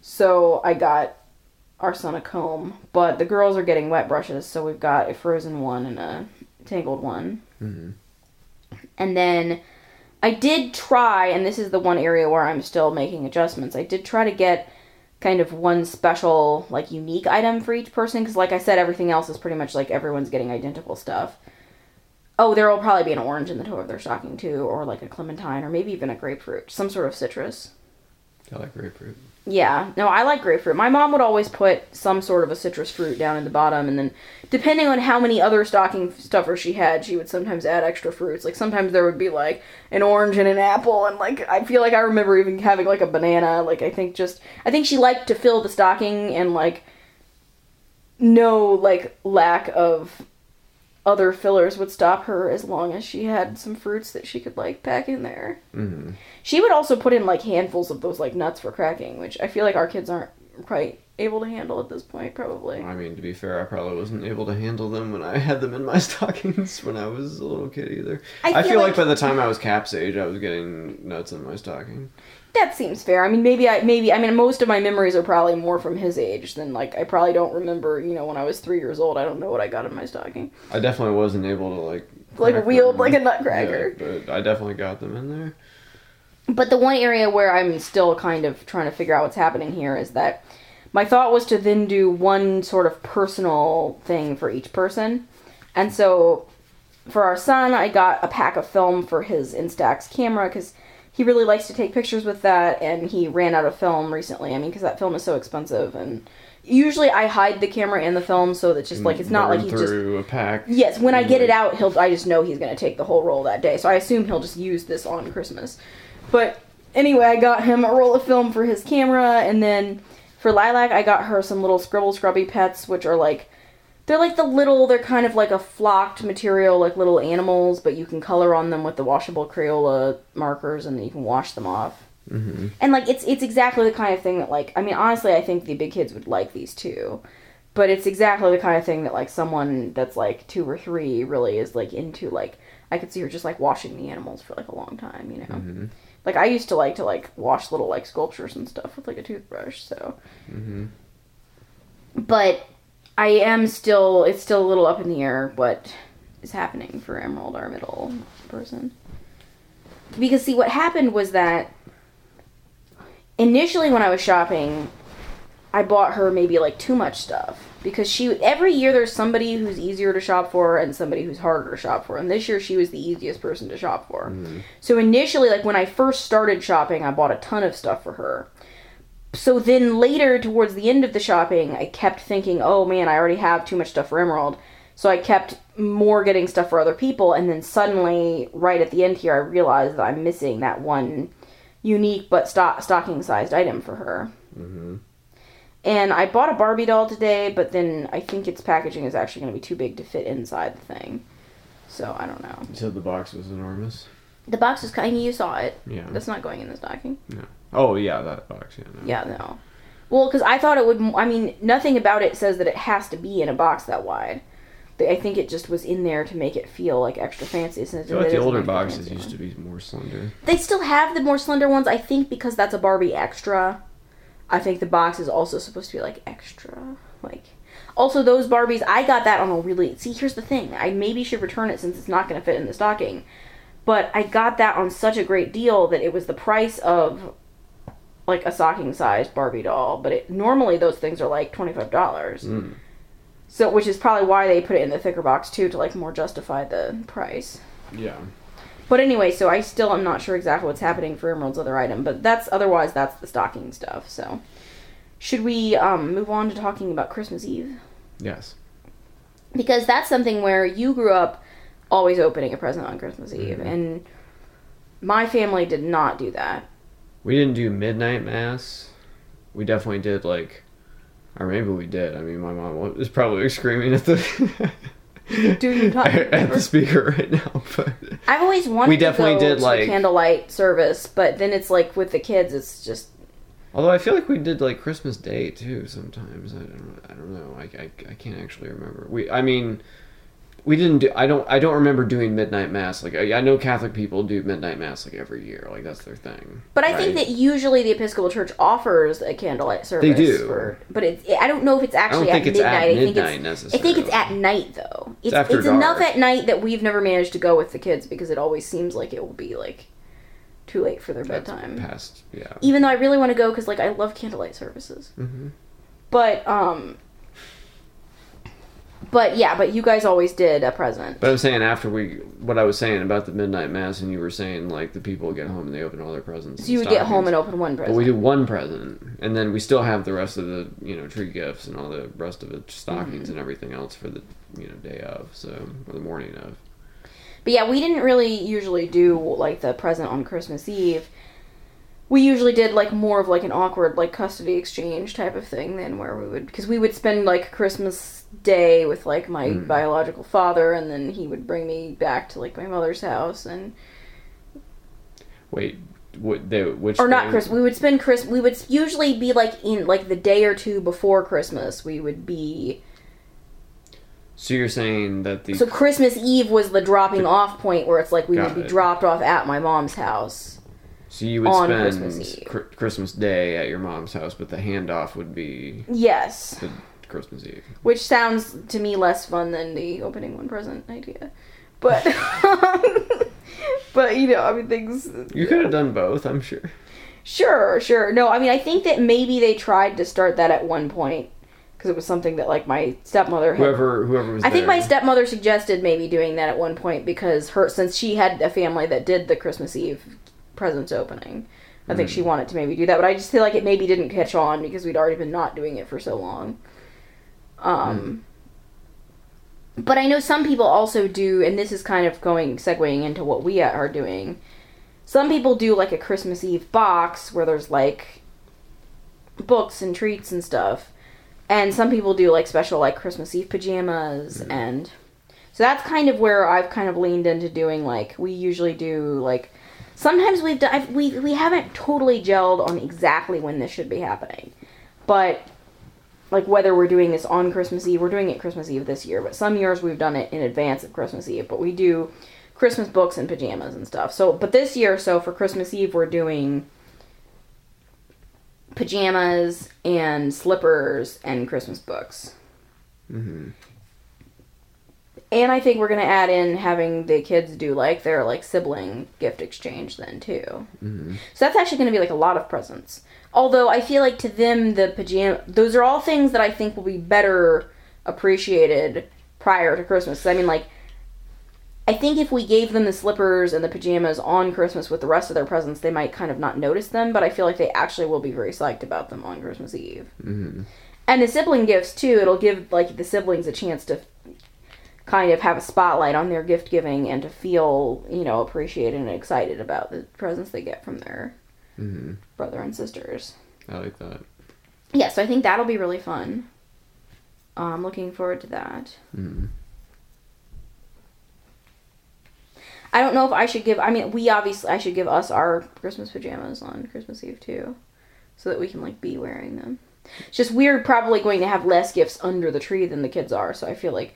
S2: So I got our son a comb. But the girls are getting wet brushes, so we've got a frozen one and a tangled one.
S3: Mhm.
S2: And then I did try, and this is the one area where I'm still making adjustments. I did try to get kind of one special, like unique item for each person, because like I said, everything else is pretty much like everyone's getting identical stuff. Oh, there will probably be an orange in the toe of their stocking too, or like a clementine, or maybe even a grapefruit, some sort of citrus.
S3: I like grapefruit.
S2: Yeah, no, I like grapefruit. My mom would always put some sort of a citrus fruit down in the bottom, and then depending on how many other stocking stuffers she had, she would sometimes add extra fruits. Like sometimes there would be like an orange and an apple, and like I feel like I remember even having like a banana. Like I think just I think she liked to fill the stocking and like no like lack of other fillers would stop her as long as she had some fruits that she could like pack in there.
S3: hmm
S2: She would also put in like handfuls of those like nuts for cracking, which I feel like our kids aren't quite able to handle at this point, probably.
S3: I mean, to be fair, I probably wasn't able to handle them when I had them in my stockings when I was a little kid either.
S2: I
S3: I,
S2: feel
S3: feel, like,
S2: like-
S3: by the time I was Cap's age, I was getting nuts in my stocking.
S2: That seems fair. I mean, maybe I maybe I mean most of my memories are probably more from his age than like I probably don't remember. You know, when I was three years old, I don't know what I got in my stocking.
S3: I definitely wasn't able to like
S2: Like wield
S3: them.
S2: like a nutcracker.
S3: Yeah, but I definitely got them in there.
S2: But the one area where I'm still kind of trying to figure out what's happening here is that my thought was to then do one sort of personal thing for each person. And so for our son, I got a pack of film for his Instax camera because he really likes to take pictures with that, and he ran out of film recently. I mean, because that film is so expensive, and usually I hide the camera and the film so that just like it's not like he just
S3: through a pack.
S2: Yes, when I get it out, he'll. I just know he's gonna take the whole roll that day, so I assume he'll just use this on Christmas. But anyway, I got him a roll of film for his camera, and then for Lilac, I got her some little Scribble Scrubbie pets, which are like. They're like the little, they're kind of like a flocked material, like little animals, but you can color on them with the washable Crayola markers and then you can wash them off.
S3: mhm.
S2: And like it's it's exactly the kind of thing that like I mean honestly I think the big kids would like these too. But it's exactly the kind of thing that like someone that's like 2 or 3 really is like into like I could see her just like washing the animals for like a long time, you know.
S3: Mhm.
S2: Like I used to like to like wash little like sculptures and stuff with like a toothbrush, so
S3: Mhm.
S2: but I am still it's still a little up in the air what is happening for Emerald, our middle person. Because see what happened was that initially when I was shopping, I bought her maybe like too much stuff. Because she every year there's somebody who's easier to shop for and somebody who's harder to shop for. And this year she was the easiest person to shop for. Mm-hmm. So initially, like when I first started shopping, I bought a ton of stuff for her so then later towards the end of the shopping i kept thinking oh man i already have too much stuff for emerald so i kept more getting stuff for other people and then suddenly right at the end here i realized that i'm missing that one unique but stock stocking sized item for her
S3: Mhm.
S2: and i bought a barbie doll today but then i think its packaging is actually going to be too big to fit inside the thing so i don't know
S3: You said the box was enormous.
S2: The box is kind you saw it
S3: Yeah.
S2: that's not going in the stocking
S3: No. Oh yeah, that box. Yeah. No.
S2: Yeah, no. Well, because I thought it would. I mean, nothing about it says that it has to be in a box that wide. I think it just was in there to make it feel like extra fancy. Since
S3: I feel like the older boxes used to be more slender.
S2: They still have the more slender ones. I think because that's a Barbie extra. I think the box is also supposed to be like extra. Like, also those Barbies. I got that on a really. See, here's the thing. I maybe should return it since it's not going to fit in the stocking. But I got that on such a great deal that it was the price of like a stocking sized Barbie doll, but it normally those things are like twenty five dollars.
S3: Mm.
S2: So, which is probably why they put it in the thicker box too, to like more justify the price.
S3: Yeah.
S2: But anyway, so I still am not sure exactly what's happening for Emerald's other item, but that's otherwise that's the stocking stuff. So, should we um, move on to talking about Christmas Eve?
S3: Yes.
S2: Because that's something where you grew up always opening a present on Christmas Eve,
S3: Mhm.
S2: and my family did not do that.
S3: We didn't do midnight mass. We definitely did like, or maybe we did. I mean, my mom was probably screaming at the
S2: Do you talk-
S3: at the speaker right now. But
S2: I've always wanted
S3: We definitely
S2: to go
S3: did,
S2: to
S3: like-
S2: candlelight service, but then it's like with the kids, it's just
S3: although I feel like we did like Christmas Day too. Sometimes I don't. I don't know. I, I, I can't actually remember. We. I mean, we didn't do. I don't. I don't remember doing midnight mass. Like I, I know Catholic people do midnight mass like every year. Like that's their thing.
S2: But I think that usually the Episcopal Church offers a candlelight service.
S3: they do.
S2: For, but it, I don't know if it's actually
S3: think
S2: at
S3: it's at
S2: midnight. I think
S3: midnight
S2: it's. I think it's at night though. It's,
S3: after
S2: it's enough at night that we've never managed to go with the kids because it always seems like it will be like too late for their
S3: That's
S2: bedtime.
S3: past. Yeah.
S2: Even though I really want to go because like I love candlelight services.
S3: mm-hmm.
S2: But um. But yeah, but you guys always did a present.
S3: But I'm saying after we, what I was saying about the midnight mass, and you were saying like the people get home and they open all their presents.
S2: so you would get home and open one present.
S3: But we do one present, and then we still have the rest of the you know tree gifts and all the rest of the stockings
S2: Mm-hmm.
S3: and everything else for the you know day of, so or the morning of.
S2: But yeah, we didn't really usually do like the present on Christmas Eve. We usually did like more of like an awkward like custody exchange type of thing than where we would because we would spend like Christmas Day with like my
S3: Mm.
S2: biological father and then he would bring me back to like my mother's house and
S3: Wait, what? They, which?
S2: or not? Christmas. We would spend Chris. We would usually be like in like the day or two before Christmas. We would be
S3: So you're saying that the
S2: so Christmas Eve was the dropping off point where it's like we would be
S3: it.
S2: dropped off at my mom's house.
S3: So you would spend
S2: Christmas.
S3: Cr- Christmas Day at your mom's house, but the handoff would be
S2: Yes.
S3: Christmas Eve.
S2: Which sounds to me less fun than the opening one present idea. But but you know, I mean things
S3: You could have done both, I'm sure.
S2: Sure, sure. No, I mean I think that maybe they tried to start that at one point because it was something that like my stepmother had
S3: Whoever, whoever was.
S2: I think my stepmother suggested maybe doing that at one point because her since she had a family that did the Christmas Eve presents opening. I think
S3: Hmm.
S2: she wanted to maybe do that, but I just feel like it maybe didn't catch on because we'd already been not doing it for so long. Um but I know some people also do and this is kind of going segueing into what we are doing. Some people do like a Christmas Eve box where there's like books and treats and stuff. And some people do like special like Christmas Eve pajamas and so that's kind of where I've kind of leaned into doing like we usually do like sometimes we've we we haven't totally gelled on exactly when this should be happening. But like whether we're doing this on Christmas Eve, we're doing it Christmas Eve this year, but some years we've done it in advance of Christmas Eve, but we do Christmas books and pajamas and stuff. So, but this year, so for Christmas Eve, we're doing pajamas and slippers and Christmas books.
S3: Mhm.
S2: And I think we're gonna add in having the kids do like their like sibling gift exchange then too.
S3: Mhm.
S2: So that's actually gonna be like a lot of presents. Although I feel like to them the pajama those are all things that I think will be better appreciated prior to Christmas. I mean like I think if we gave them the slippers and the pajamas on Christmas with the rest of their presents, they might kind of not notice them, but I feel like they actually will be very psyched about them on Christmas Eve.
S3: Mhm.
S2: And the sibling gifts too, it'll give like the siblings a chance to kind of have a spotlight on their gift giving and to feel, you know, appreciated and excited about the presents they get from their
S3: Mhm.
S2: brother and sisters.
S3: I like that.
S2: Yeah, so I think that'll be really fun. Uh, I'm looking forward to that.
S3: Mhm.
S2: I don't know if I should give. I mean, we obviously I should give us our Christmas pajamas on Christmas Eve too, so that we can like be wearing them. It's just we're probably going to have less gifts under the tree than the kids are, so I feel like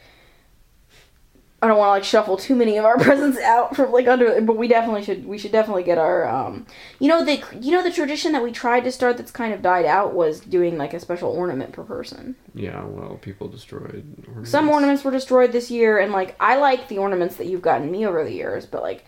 S2: I don't want to like shuffle too many of our presents out from like under. But we definitely should. We should definitely get our. um You know the you know the tradition that we tried to start that's kind of died out was doing like a special ornament per person.
S3: Yeah, well, people destroyed ornaments.
S2: Some ornaments were destroyed this year, and like I like the ornaments that you've gotten me over the years, but like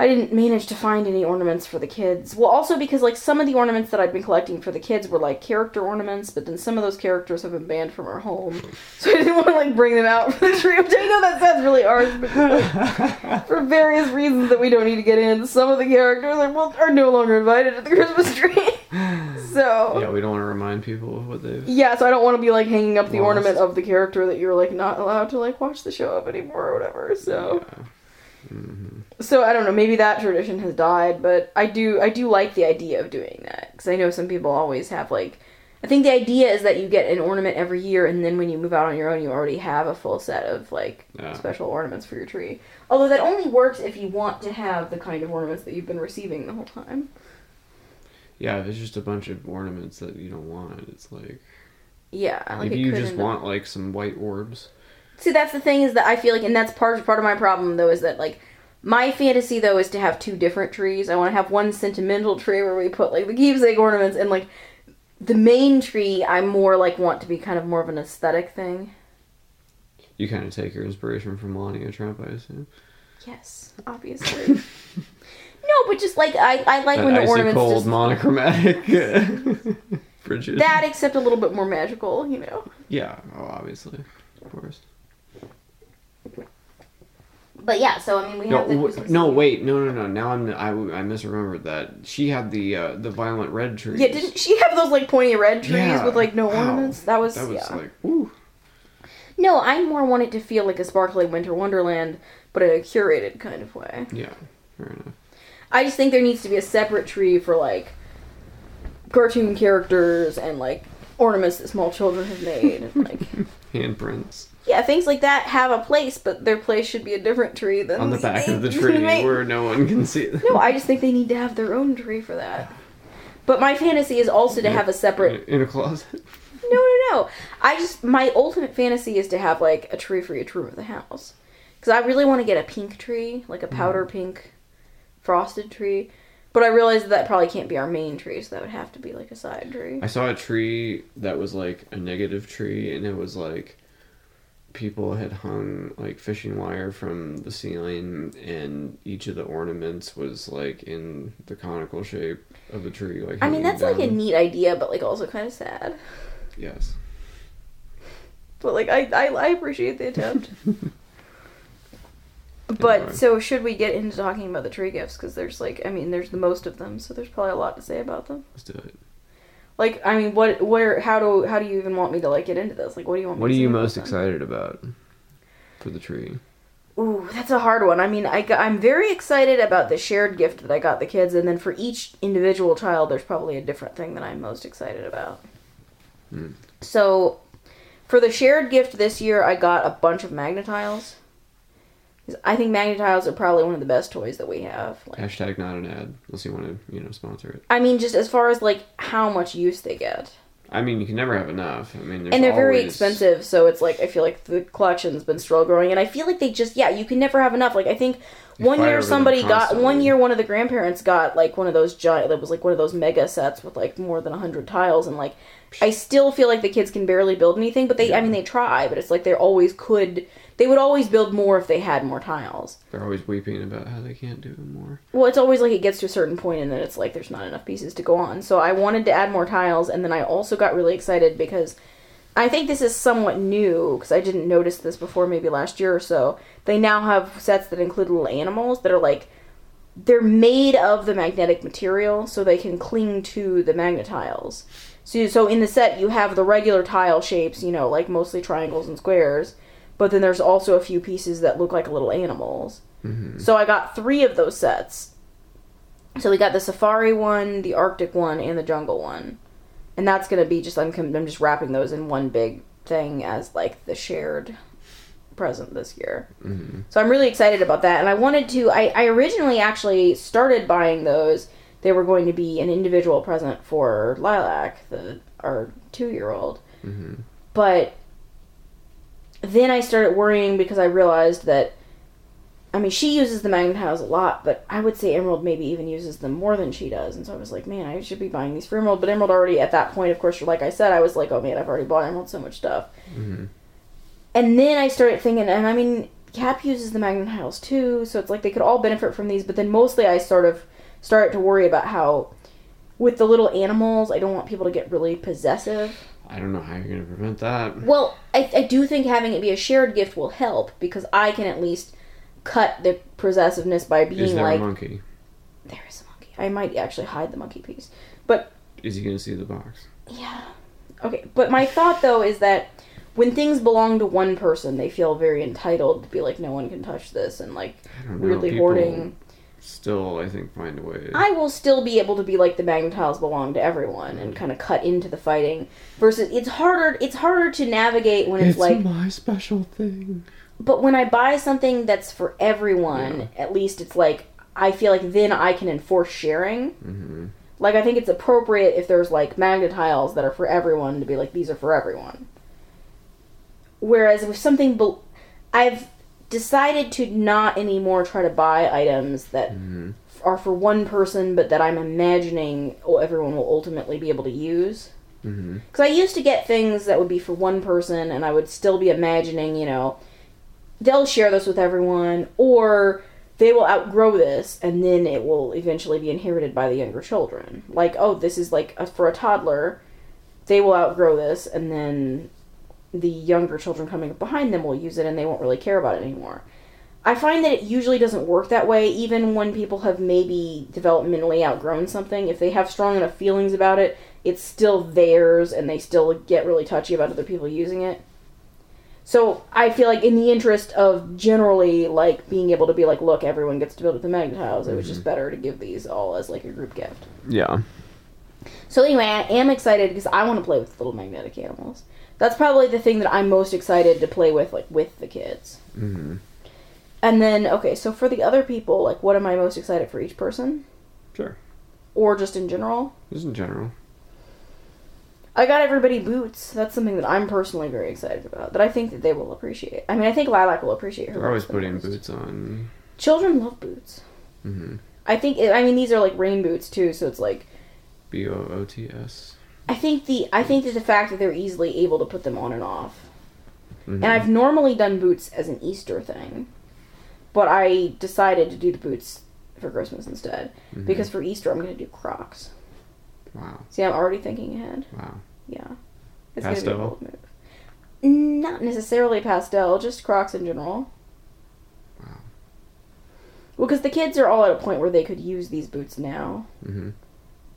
S2: I didn't manage to find any ornaments for the kids. Well, also because like some of the ornaments that I'd been collecting for the kids were like character ornaments, but then some of those characters have been banned from our home, so I didn't want to like bring them out for the tree. Which I know that sounds really harsh, but like, for various reasons that we don't need to get in, some of the characters are well are no longer invited to the Christmas tree. so
S3: Yeah, we don't want to remind people of what they've.
S2: yeah, so I don't want to be like hanging up the
S3: Lost.
S2: ornament of the character that you're like not allowed to like watch the show of anymore or whatever. So
S3: Yeah. Mhm.
S2: So I don't know, maybe that tradition has died, but I do I do like the idea of doing that cuz I know some people always have like I think the idea is that you get an ornament every year and then when you move out on your own you already have a full set of like
S3: Yeah.
S2: special ornaments for your tree. Although that only works if you want to have the kind of ornaments that you've been receiving the whole time.
S3: Yeah, if it's just a bunch of ornaments that you don't want, it's like
S2: Yeah, like
S3: maybe you just
S2: end up-
S3: want like some white orbs.
S2: See, that's the thing is that I feel like, and that's part part of my problem though is that like my fantasy though is to have two different trees. I want to have one sentimental tree where we put like the keepsake ornaments, and like the main tree, I more like want to be kind of more of an aesthetic thing.
S3: You kind of take your inspiration from Melania Trump, I assume.
S2: Yes, obviously. no, but just like I, I like
S3: That
S2: when the ornaments
S3: cold
S2: just
S3: monochromatic
S2: that, except a little bit more magical, you know.
S3: Yeah, oh, obviously, of course.
S2: But yeah, so I mean, we
S3: No,
S2: have
S3: w- no, wait, no, no, no. Now I'm I, I misremembered that she had the uh, the violent red trees.
S2: Yeah, didn't she have those like pointy red trees
S3: Yeah.
S2: with like no
S3: Wow.
S2: ornaments? That was,
S3: That was
S2: yeah.
S3: like, ooh.
S2: No, I more want it to feel like a sparkly winter wonderland, but in a curated kind of way.
S3: Yeah, fair enough.
S2: I just think there needs to be a separate tree for like cartoon characters and like ornaments that small children have made. and, like
S3: Handprints
S2: yeah, things like that have a place, but their place should be a different tree than
S3: on the back of the tree
S2: they-
S3: where no one can see them.
S2: No, I just think they need to have their own tree for that. But my fantasy is also to have a separate
S3: in a closet.
S2: No, no, no. I just my ultimate fantasy is to have like a tree for each room of the house, because I really want to get a pink tree, like a powder mm-hmm. pink, frosted tree. But I realize that, that probably can't be our main tree, so that would have to be like a side tree.
S3: I saw a tree that was like a negative tree, and it was like people had hung like fishing wire from the ceiling, and each of the ornaments was like in the conical shape of the tree. Like
S2: I mean,
S3: hanging
S2: that's like a neat idea, but like also kind of sad.
S3: yes.
S2: But like I, I, I appreciate the attempt. But
S3: Anyway.
S2: so should we get into talking about the tree gifts? Because there's like, I mean, there's the most of them, so there's probably a lot to say about them.
S3: Let's do it.
S2: Like, I mean, what, where, how do, how do you even want me to like get into this? Like, what do you want? me
S3: What are you most excited about for the tree?
S2: Ooh, that's a hard one. I mean, I, I'm very excited about the shared gift that I got the kids, and then for each individual child, there's probably a different thing that I'm most excited about.
S3: Hmm.
S2: So, for the shared gift this year, I got a bunch of Magnetiles. I think Magnetiles are probably one of the best toys that we have. Like,
S3: Hashtag not an ad, unless you want to, you know, sponsor it.
S2: I mean, just as far as like how much use they get.
S3: I mean, you can never have enough. I mean,
S2: and they're very expensive so it's like i feel like the collection's been still growing and i feel like they just yeah you can never have enough like i think
S3: They
S2: one year somebody got one year one of the grandparents got like one of those giant that was like one of those mega sets with like more than 100 tiles and like i still feel like the kids can barely build anything but they i mean they try but it's like they always could they would always build more if they had more tiles
S3: They're always weeping about how they can't do more.
S2: well, it's always like it gets to a certain point and then it's like there's not enough pieces to go on. So I wanted to add more tiles and then I also got really excited because I think this is somewhat new because I didn't notice this before maybe last year or so. They now have sets that include little animals that are like they're made of the magnetic material so they can cling to the magnetiles. So so in the set you have the regular tile shapes, you know, like mostly triangles and squares, but then there's also a few pieces that look like little animals.
S3: Mm-hmm.
S2: So I got three of those sets. So we got the safari one, the Arctic one, and the jungle one, and that's gonna be just I'm I'm just wrapping those in one big thing as like the shared present this year.
S3: Mm-hmm.
S2: So I'm really excited about that, and I wanted to. I, I originally actually started buying those. They were going to be an individual present for Lilac, the our two year old,
S3: Mm-hmm.
S2: but then I started worrying because I realized that I mean she uses the magnetiles a lot, but I would say Emerald maybe even uses them more than she does. And so I was like, man, I should be buying these for Emerald, but Emerald already at that point, of course, like I said, I was like, oh man, I've already bought Emerald so much stuff.
S3: Mm-hmm.
S2: And then I started thinking, and I mean, Cap uses the magnetiles too, so it's like they could all benefit from these, but then mostly I sort of started to worry about how with the little animals, I don't want people to get really possessive.
S3: I don't know how you're gonna prevent that.
S2: Well, I, I do think having it be a shared gift will help because I can at least cut the possessiveness by being
S3: Is there
S2: like,
S3: a monkey?
S2: there is a monkey. I might actually hide the monkey piece. But
S3: Is he gonna see the box?
S2: yeah. Okay, but my thought though is that when things belong to one person, they feel very entitled to be like, no one can touch this and like
S3: I don't know.
S2: weirdly
S3: People
S2: hoarding.
S3: Still, I think find a way.
S2: I will still be able to be like the magnetiles belong to everyone and kind of cut into the fighting. Versus, it's harder. It's harder to navigate when it's, like
S3: my special thing.
S2: but when I buy something that's for everyone, at least it's like I feel like then I can enforce sharing.
S3: Mm-hmm.
S2: Like I think it's appropriate if there's like magnetiles that are for everyone to be like these are for everyone. Whereas if something, bel I've decided to not anymore try to buy items that
S3: Mhm.
S2: are for one person, but that I'm imagining everyone will ultimately be able to use. Because I used to get things that would be for one person, and I would still be imagining, you know, they'll share this with everyone, or they will outgrow this, and then it will eventually be inherited by the younger children. Like, oh, this is like a, for a toddler, they will outgrow this, and then the younger children coming up behind them will use it, and they won't really care about it anymore. I find that it usually doesn't work that way, even when people have maybe developmentally outgrown something. If they have strong enough feelings about it, it's still theirs and they still get really touchy about other people using it. So I feel like in the interest of generally like being able to be like, look, everyone gets to build at the Magnet House, it was just mm-hmm. better to give these all as like a group gift.
S3: Yeah.
S2: So anyway, I am excited because I want to play with little magnetic animals. That's probably the thing that I'm most excited to play with, like with the kids.
S3: hmm
S2: And then, okay, so for the other people, like, what am I most excited for each person,
S3: Sure.
S2: or just in general?
S3: Just in general.
S2: I got everybody boots. That's something that I'm personally very excited about. That I think that they will appreciate. I mean, I think Lilac will appreciate her.
S3: They're always putting
S2: most.
S3: boots on.
S2: Children love boots.
S3: hmm
S2: I think. I mean, these are like rain boots too, so it's like.
S3: B O O T S.
S2: I think the I think that the fact that they're easily able to put them on and off,
S3: Mhm.
S2: and I've normally done boots as an Easter thing, but I decided to do the boots for Christmas instead
S3: Mhm.
S2: because for Easter I'm going to do Crocs.
S3: Wow.
S2: See, I'm already thinking ahead.
S3: Wow.
S2: Yeah, it's be a bold move. Not necessarily pastel, just Crocs in general.
S3: Wow.
S2: Well, because the kids are all at a point where they could use these boots now.
S3: hmm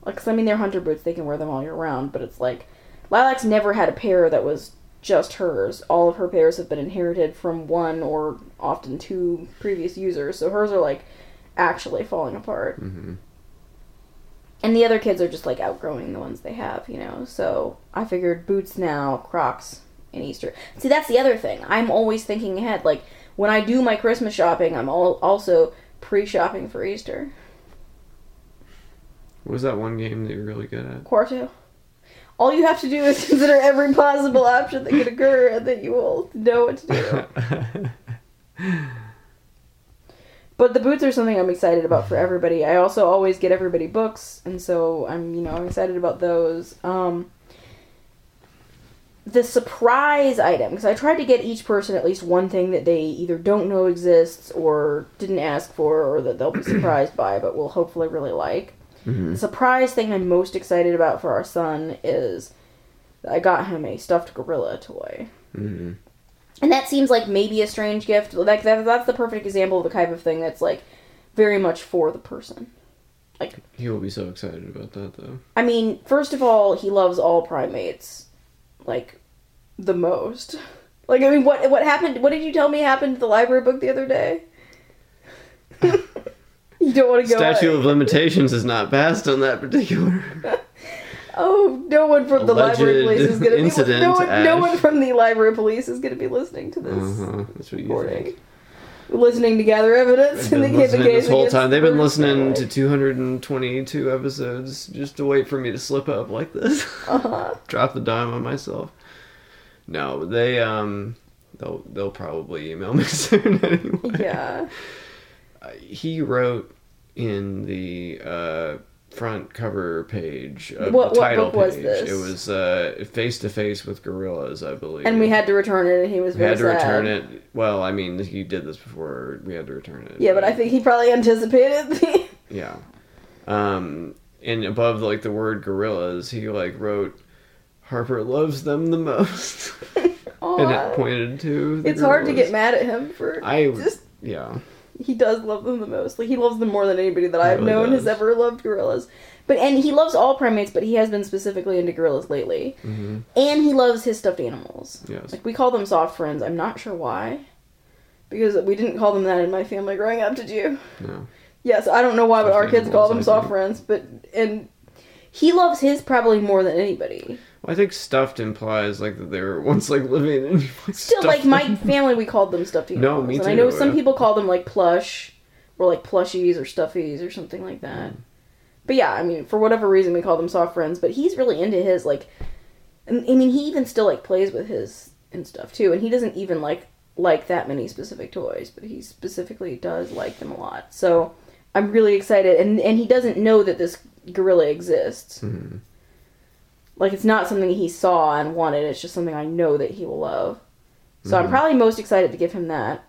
S2: Like, 'cause, I mean, they're hunter boots; they can wear them all year round. But it's like, Lilac's never had a pair that was just hers. All of her pairs have been inherited from one or often two previous users. So hers are like actually falling apart.
S3: hmm
S2: And the other kids are just like outgrowing the ones they have, you know. So I figured boots now, Crocs, and Easter. See, that's the other thing. I'm always thinking ahead. Like when I do my Christmas shopping, I'm all also pre-shopping for Easter.
S3: What was that one game that you're really good at?
S2: Quarto. All you have to do is consider every possible option that could occur, and then you will know what to do. But the boots are something I'm excited about for everybody. I also always get everybody books, and so I'm you know I'm excited about those. Um, the surprise item because I tried to get each person at least one thing that they either don't know exists or didn't ask for or that they'll be surprised by, but will hopefully really like.
S3: Mhm.
S2: The surprise thing I'm most excited about for our son is I got him a stuffed gorilla toy.
S3: Mhm.
S2: And that seems like maybe a strange gift. Like that, that's the perfect example of the type of thing that's like very much for the person.
S3: Like he will be so excited about that, though.
S2: I mean, first of all, he loves all primates like the most. Like I mean, what what happened? What did you tell me happened to the library book the other day? you don't want to go.
S3: Statute
S2: away.
S3: of limitations is not passed on that particular.
S2: Oh, no one from the library police is going to be.
S3: incident,
S2: No one, no one from the library police is going to be listening to this
S3: Uh-huh. That's what you
S2: recording.
S3: think.
S2: Listening to gather evidence
S3: They've
S2: in the
S3: been listening this whole time. They've been listening to 222 episodes just to wait for me to slip up like this.
S2: Uh-huh.
S3: Drop the dime on myself. No, they um, they'll they'll probably email me soon anyway.
S2: Yeah.
S3: He wrote in the uh, front cover page of
S2: What-
S3: the
S2: what
S3: title
S2: book was
S3: page.
S2: this?
S3: It was uh, face to face with gorillas, I believe.
S2: And we had to return it, and he was
S3: We
S2: very
S3: had to
S2: sad.
S3: return it. Well, I mean, he did this before. We had to return it.
S2: Yeah, but I think he probably anticipated the.
S3: Yeah. Um, and above like the word gorillas, he like wrote, "Harper loves them the most," and it pointed to. The
S2: It's hard to get mad at him for.
S3: I
S2: just
S3: yeah.
S2: He does love them the most. Like he loves them more than anybody that I've
S3: really
S2: known has ever loved gorillas. But and he loves all primates, but he has been specifically into gorillas lately.
S3: hmm
S2: And he loves his stuffed animals.
S3: Yes.
S2: Like we call them soft friends. I'm not sure why. Because we didn't call them that in my family growing up, did you?
S3: No.
S2: Yes, I don't know why, but
S3: Soft
S2: our kids call them
S3: I
S2: soft
S3: think.
S2: friends. But and he loves his probably more than anybody.
S3: Well, I think stuffed implies like that they were once like living in. Like,
S2: Still, like my
S3: them.
S2: family, we called them stuffed
S3: No, me
S2: And I know
S3: too,
S2: some people call them like plush, or like plushies or stuffies or something like that. But yeah, I mean, for whatever reason, we call them soft friends. But he's really into his like. I mean, he even still like plays with his and stuff too, and he doesn't even like like that many specific toys, but he specifically does like them a lot. So I'm really excited, and and he doesn't know that this gorilla exists.
S3: Mhm.
S2: Like it's not something he saw and wanted. It's just something I know that he will love. So I'm
S3: Mhm.
S2: probably most excited to give him that.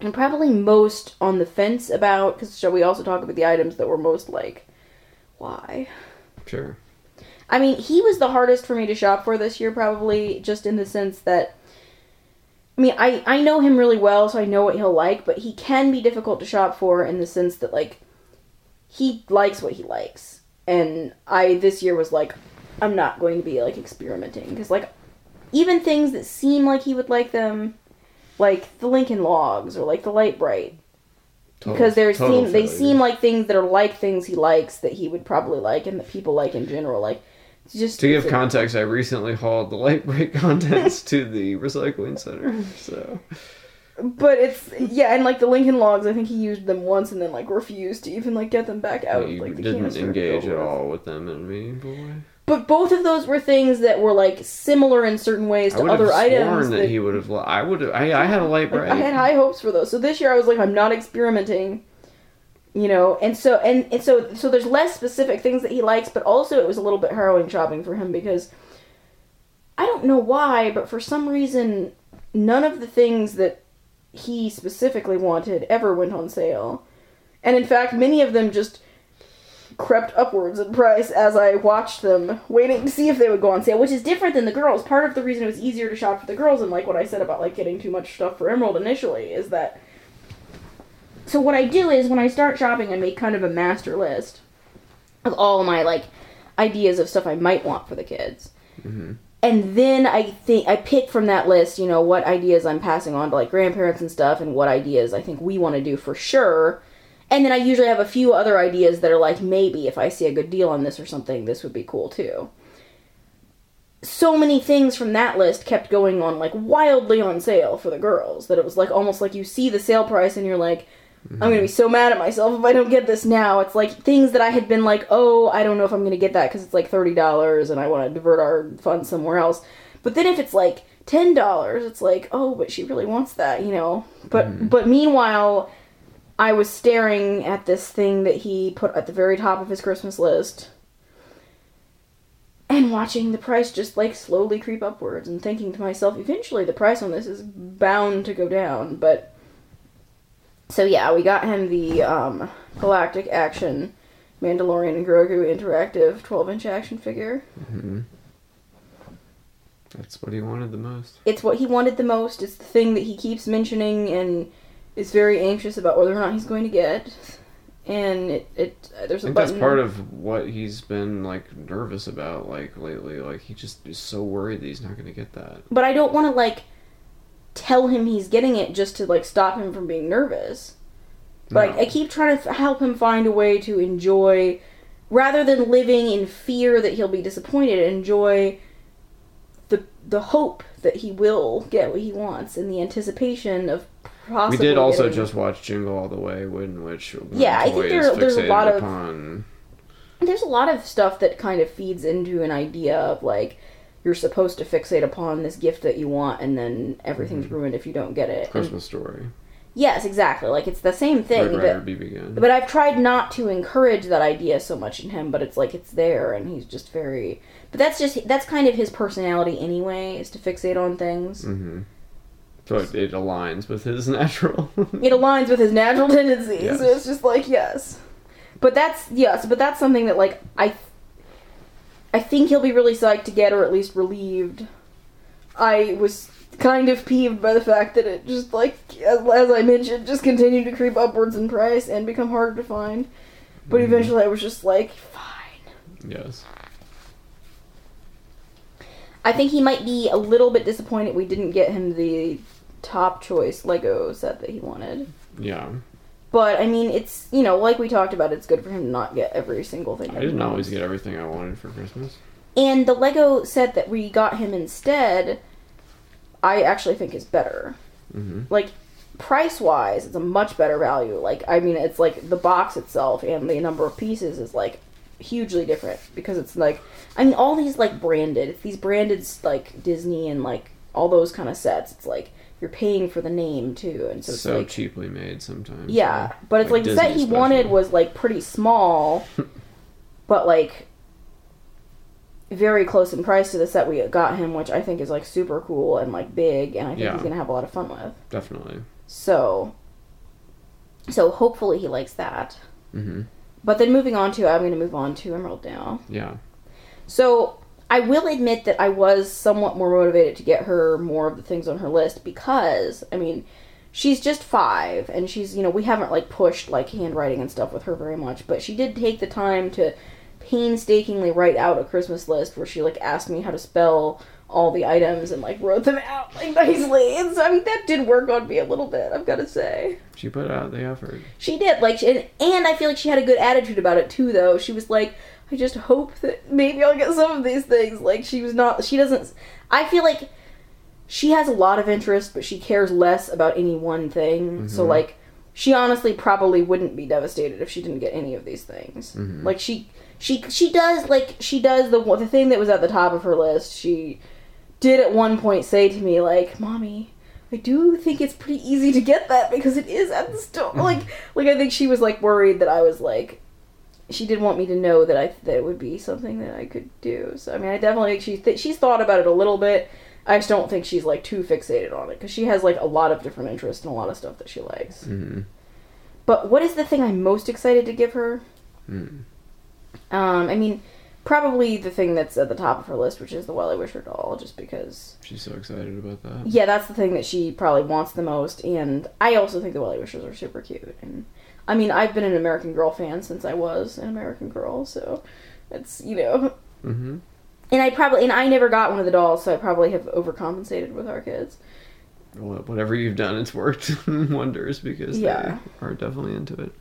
S2: And probably most on the fence about because shall we also talk about the items that were most like, why?
S3: Sure.
S2: I mean, he was the hardest for me to shop for this year, probably just in the sense that. I mean, I, I know him really well, so I know what he'll like, but he can be difficult to shop for in the sense that, like, he likes what he likes. And I, this year, was like, I'm not going to be, like, experimenting. Because, like, even things that seem like he would like them, like the Lincoln Logs or, like, the Lite-Brite,
S3: Total-
S2: because they seem they seem like things that are like things he likes that he would probably like and that people like in general. Like it's just
S3: To give
S2: it's
S3: context, I recently hauled the Lite-Brite contents to the recycling center. So
S2: but it's yeah, and like the Lincoln Logs, I think he used them once and then like refused to even like get them back out. of,
S3: you
S2: like the
S3: didn't engage at all with them in a meaningful way.
S2: But both of those were things that were like similar in certain ways
S3: I
S2: to
S3: have
S2: other items.
S3: that,
S2: that-
S3: he would have. I would. have I, I had a light
S2: Like. I had high hopes for those. So this year I was like, I'm not experimenting, you know. And so and, and so so there's less specific things that he likes, but also it was a little bit harrowing shopping for him because I don't know why, but for some reason none of the things that he specifically wanted ever went on sale. And in fact, many of them just crept upwards in price as I watched them, waiting to see if they would go on sale, which is different than the girls. Part of the reason it was easier to shop for the girls, and like what I said about like getting too much stuff for Emerald initially, is that. So what I do is when I start shopping, I make kind of a master list of all my like ideas of stuff I might want for the kids.
S3: Mhm.
S2: And then I think I pick from that list, you know, what ideas I'm passing on to like grandparents and stuff, and what ideas I think we want to do for sure. And then I usually have a few other ideas that are like maybe if I see a good deal on this or something, this would be cool too. So many things from that list kept going on like wildly on sale for the girls that it was like almost like you see the sale price and you're like, I'm gonna be so mad at myself if I don't get this now. It's like things that I had been like, oh, I don't know if I'm gonna get that because it's like thirty dollars and I want to divert our funds somewhere else. But then if it's like ten dollars, it's like, oh, but she really wants that, you know. But mm-hmm. but meanwhile, I was staring at this thing that he put at the very top of his Christmas list. And watching the price just like slowly creep upwards and thinking to myself, eventually the price on this is bound to go down, but so yeah, we got him the um, Galactic Action Mandalorian and Grogu interactive 12 inch action figure.
S3: Mhm. That's what he wanted the most.
S2: It's what he wanted the most. It's the thing that he keeps mentioning and is very anxious about whether or not he's going to get. And it, it uh, there's
S3: I
S2: a
S3: think that's part of what he's been like nervous about like lately. Like he just is so worried that he's not going to get that.
S2: but I don't want to like tell him he's getting it just to like stop him from being nervous. But
S3: No.
S2: I, I keep trying to f- help him find a way to enjoy, rather than living in fear that he'll be disappointed. Enjoy the the hope that he will get what he wants and the anticipation of
S3: We did also just watch Jingle All the Way, in which
S2: Yeah, I think
S3: toy
S2: there-
S3: is
S2: there's a lot of-
S3: upon.
S2: There's a lot of stuff that kind of feeds into an idea of like you're supposed to fixate upon this gift that you want, and then everything's
S3: Mm-hmm.
S2: ruined if you don't get it. And-
S3: Christmas Story.
S2: yes, exactly. Like it's the same thing, but. But I've tried not to encourage that idea so much in him, but it's like it's there and he's just very But that's just that's kind of his personality anyway, is to fixate on things.
S3: hmm So it, it aligns with his natural.
S2: It aligns with his natural tendencies.
S3: Yes.
S2: So it's just like yes. But that's yes, but that's something that like I I think he'll be really psyched to get or at least relieved. I was kind of peeved by the fact that it just like as, as I mentioned just continued to creep upwards in price and become harder to find. But
S3: Mhm.
S2: eventually I was just like fine.
S3: yes.
S2: I think he might be a little bit disappointed we didn't get him the top choice Lego set that he wanted.
S3: Yeah.
S2: But I mean, it's you know, like we talked about, it's good for him to not get every single thing.
S3: I didn't always get everything I wanted for Christmas.
S2: And the Lego set that we got him instead, I actually think is better.
S3: hmm
S2: Like price wise, it's a much better value. Like I mean, it's like the box itself and the number of pieces is like hugely different because it's like I mean all these like branded, it's these branded like Disney and like all those kind of sets. It's like you're paying for the name too, and so
S3: So,
S2: like
S3: cheaply made sometimes.
S2: yeah, but it's like, the set he
S3: special.
S2: wanted was like pretty small, but like very close in price to the set we got him, which I think is like super cool and like big, and I think
S3: Yeah.
S2: he's gonna have a lot of fun with.
S3: definitely.
S2: So, so hopefully he likes that.
S3: Mm-hmm.
S2: But then moving on to, I'm gonna move on to Emerald now.
S3: Yeah.
S2: So I will admit that I was somewhat more motivated to get her more of the things on her list because I mean she's just five and she's you know we haven't like pushed like handwriting and stuff with her very much but she did take the time to painstakingly write out a Christmas list where she like asked me how to spell all the items and like wrote them out like nicely and so I mean that did work on me a little bit I've got to say.
S3: She put out the effort.
S2: She did like, she, and, and I feel like she had a good attitude about it too. Though she was like, I just hope that maybe I'll get some of these things. Like she was not. She doesn't. I feel like she has a lot of interest, but she cares less about any one thing. So
S3: Mhm.
S2: like, she honestly probably wouldn't be devastated if she didn't get any of these things.
S3: Mhm.
S2: Like she, she, she does like she does the the thing that was at the top of her list. She did at one point say to me like, "Mommy." I do think it's pretty easy to get that because it is at the store. Like, like I think she was like worried that I was like, she did want me to know that I that it would be something that I could do. So I mean, I definitely she th- she's thought about it a little bit. I just don't think she's like too fixated on it because she has like a lot of different interests and a lot of stuff that she likes.
S3: hmm
S2: But what is the thing I'm most excited to give her?
S3: Mm.
S2: Um, I mean, probably the thing that's at the top of her list, which is the WellieWisher doll, just because.
S3: She's so excited about that.
S2: Yeah, that's the thing that she probably wants the most, and I also think the WellieWishers are super cute. And I mean, I've been an American Girl fan since I was an American Girl, so it's you know.
S3: hmm
S2: And I probably and I never got one of the dolls, so I probably have overcompensated with our kids.
S3: Well, whatever you've done, it's worked wonders because
S2: Yeah.
S3: they are definitely into it.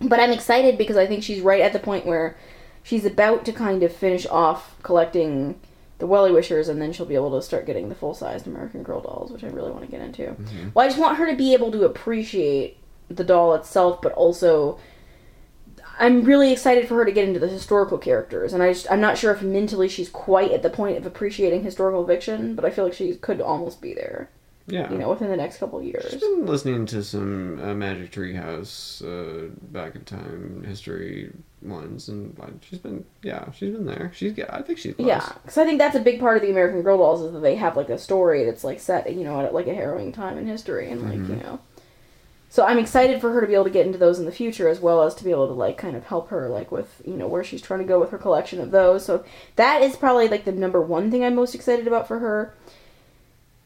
S2: But I'm excited because I think she's right at the point where she's about to kind of finish off collecting the WellieWishers, and then she'll be able to start getting the full sized American Girl dolls, which I really want to get into.
S3: Mhm.
S2: Well, I just want her to be able to appreciate the doll itself, but also I'm really excited for her to get into the historical characters, and I just, I'm not sure if mentally she's quite at the point of appreciating historical fiction, but I feel like she could almost be there,
S3: Yeah.
S2: you know, within the next couple years.
S3: She's been listening to some uh, Magic Tree House uh, back in time history ones, and she's been yeah, she's been there. She's yeah, I think she's close.
S2: Yeah, because I think that's a big part of the American Girl dolls is that they have like a story that's like set, you know, at like a harrowing time in history, and like you
S3: Mhm.
S2: know. So I'm excited for her to be able to get into those in the future, as well as to be able to like kind of help her like with you know where she's trying to go with her collection of those. So that is probably like the number one thing I'm most excited about for her.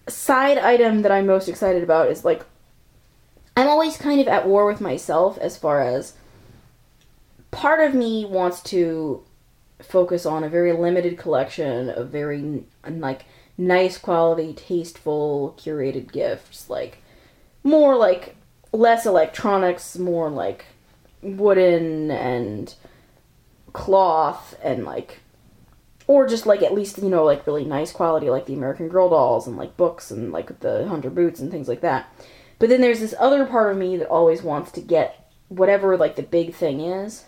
S2: Side item that I'm most excited about is like I'm always kind of at war with myself as far as part of me wants to focus on a very limited collection of very like nice quality, tasteful, curated gifts, like more like less electronics, more like wooden and cloth and like or just like at least you know like really nice quality like the American Girl dolls and like books and like the Hunter boots and things like that. But then there's this other part of me that always wants to get whatever like the big thing is.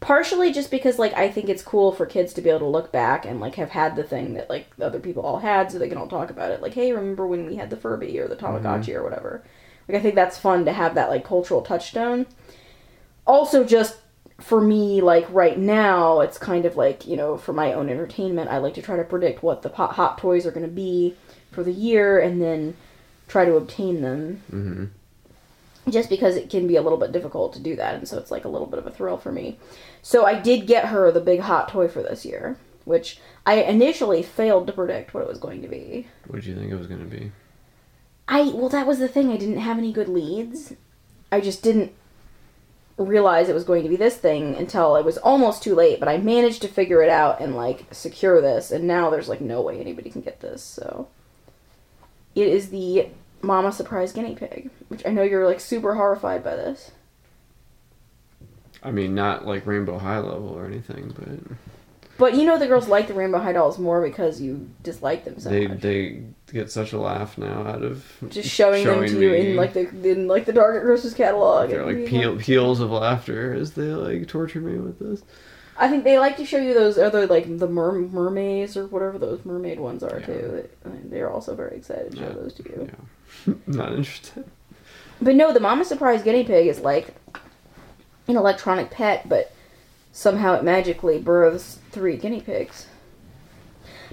S2: Partially just because like I think it's cool for kids to be able to look back and like have had the thing that like the other people all had so they can all talk about it. Like hey remember when we had the Furby or the Tamagotchi mm-hmm. or whatever like I think that's fun to have that like cultural touchstone. Also just for me like right now it's kind of like you know for my own entertainment I like to try to predict what the hot, hot toys are going to be for the year and then try to obtain them.
S3: Hmm
S2: just because it can be a little bit difficult to do that and so it's like a little bit of a thrill for me. So i did get her the big hot toy for this year which i initially failed to predict what it was going to be.
S3: What did you think it was going to be?
S2: I well that was the thing. I didn't have any good leads. I just didn't realize it was going to be this thing until it was almost too late but i managed to figure it out and like secure this and now there's like no way anybody can get this so. It is the mama surprise guinea pig which i know you're like super horrified by this.
S3: I mean, not like Rainbow High level or anything, but
S2: But you know the girls like the Rainbow High dolls more because you dislike them so
S3: they
S2: much.
S3: they get such a laugh now out of
S2: Just showing, them to you in like the in like the Target Groceries catalog.
S3: They're like peel, peals of laughter as they like torture me with this.
S2: I think they like to show you those other like the mer- mermaids or whatever those mermaid ones are
S3: Yeah.
S2: too. They- They're also very excited to show
S3: Yeah.
S2: those to you.
S3: Yeah. Not interested.
S2: But no, the Mama Surprise guinea pig is like an electronic pet, but somehow it magically births three guinea pigs.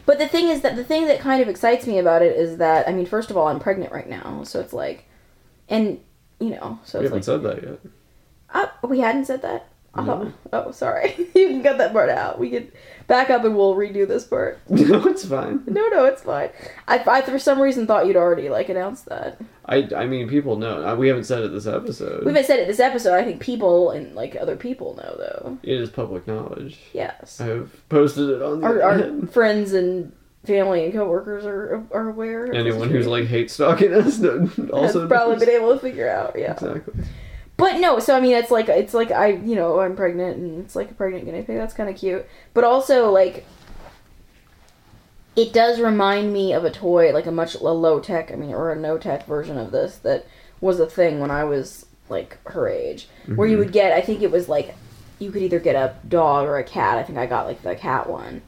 S2: But the thing is that the thing that kind of excites me about it is that I mean, first of all, I'm pregnant right now, so it's like, and you know, so
S3: We
S2: it's
S3: haven't
S2: like,
S3: said that yet.
S2: oh, we hadn't said that. Oh, oh, sorry. you can cut that part out. We could back up and we'll redo this part.
S3: no, it's fine.
S2: No, no, it's fine. I, I for some reason thought you'd already like announced that.
S3: I, I mean, people know. Uh, We haven't said it this episode.
S2: We haven't said it this episode. I think people and like other people know though.
S3: It is public knowledge.
S2: Yes.
S3: I have posted it on the
S2: Our, our friends and family and coworkers are are aware.
S3: Anyone who's like hate stalking us also
S2: probably
S3: knows.
S2: been able to figure out. Yeah.
S3: Exactly.
S2: But no, so I mean, it's like it's like I you know I'm pregnant and it's like a pregnant guinea pig. That's kind of cute. But also like. It does remind me of a toy, like a much a low tech, I mean, or a no tech version of this that was a thing when I was like her age, where you mm-hmm. would get. I think it was like you could either get a dog or a cat. I think I got like the cat one.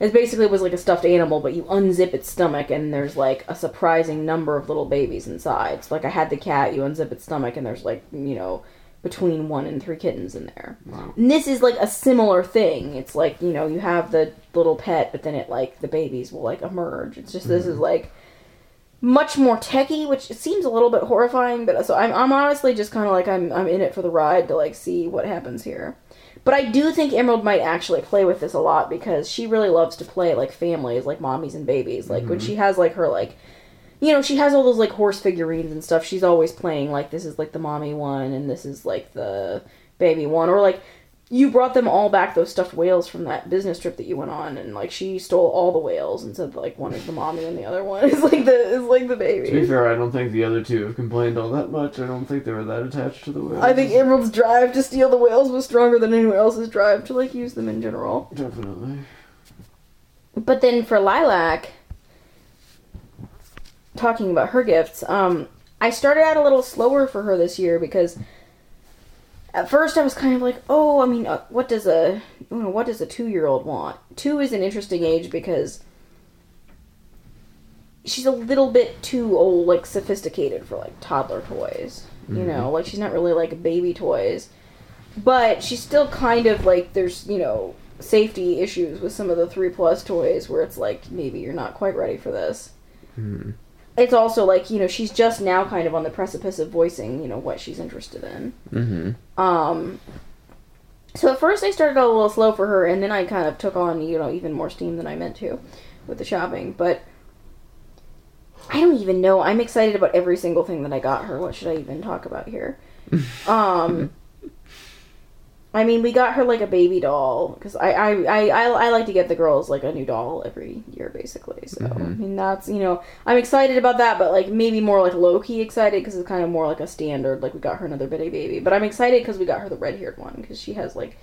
S2: It basically was like a stuffed animal, but you unzip its stomach and there's like a surprising number of little babies inside. So like I had the cat, you unzip its stomach and there's like you know between one and three kittens in there.
S3: Wow.
S2: And this is like a similar thing. It's like you know you have the little pet, but then it like the babies will like emerge. It's just this is mm-hmm. like much more techie, which seems a little bit horrifying. But uh, so I'm I'm honestly just kind of like I'm I'm in it for the ride to like see what happens here. But I do think Emerald might actually play with this a lot because she really loves to play like families, like mommies and babies. Like when mm-hmm. she has like her like you know, she has all those like horse figurines and stuff. She's always playing like this is like the mommy one and this is like the baby one or like you brought them all back those stuffed whales from that business trip that you went on and like she stole all the whales and said like one is the mommy and the other one is like the is like the baby.
S3: To be fair, I don't think the other two have complained all that much. I don't think they were that attached to the whales.
S2: I think Emerald's drive to steal the whales was stronger than anyone else's drive to like use them in general.
S3: Definitely.
S2: But then for Lilac, talking about her gifts, um, I started out a little slower for her this year because at first I was kind of like, oh, I mean, uh, what does a you know, what does a two year old want? Two is an interesting age because she's a little bit too old, like sophisticated for like toddler toys. You know, like she's not really like baby toys, but she's still kind of like there's you know safety issues with some of the three plus toys where it's like maybe you're not quite ready for this.
S3: Hmm.
S2: It's also like you know she's just now kind of on the precipice of voicing you know what she's interested in.
S3: Mm-hmm.
S2: Um, so at first I started a little slow for her, and then I kind of took on you know even more steam than I meant to with the shopping. But I don't even know. I'm excited about every single thing that I got her. What should I even talk about here? um, I mean, we got her like a baby doll because I, I I, I I like to get the girls like a new doll every year basically. So I mean that's you know I'm excited about that, but like maybe more like low key excited because it's kind of more like a standard. Like we got her another bitty baby, but I'm excited because we got her the red haired one because she has like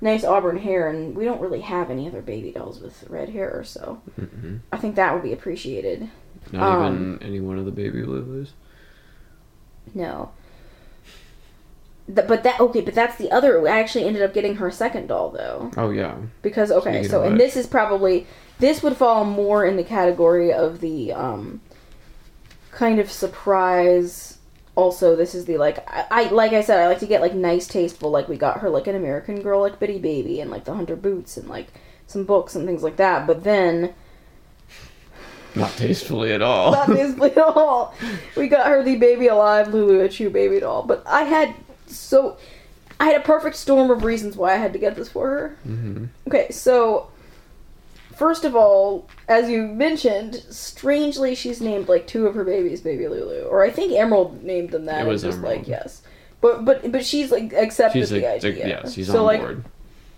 S2: nice auburn hair, and we don't really have any other baby dolls with red hair, so
S3: Mm-hmm.
S2: I think that would be appreciated.
S3: Not
S2: Um,
S3: even any one of the baby Lulus.
S2: No. Th- but that okay, but that's the other. I actually ended up getting her a second doll though.
S3: Oh yeah.
S2: because okay
S3: Speaking
S2: so and this is probably this would fall more in the category of the um kind of surprise also this is the like I, I like i said i like to get like nice tasteful like we got her like an american girl like bitty baby and like the hunter boots and like some books and things like that but then
S3: Not tastefully at all.
S2: not tastefully at all we got her the baby alive lulu achoo baby doll but i had so i had a perfect storm of reasons why i had to get this for her
S3: mm-hmm.
S2: Okay, so first of all, as you mentioned, strangely she's named like two of her babies Baby Lulu, or I think Emerald named them that.
S3: It was
S2: just
S3: Emerald.
S2: like yes, but but but she's like accepted
S3: She's
S2: the
S3: like,
S2: idea.
S3: yeah, she's
S2: so
S3: on
S2: like
S3: board.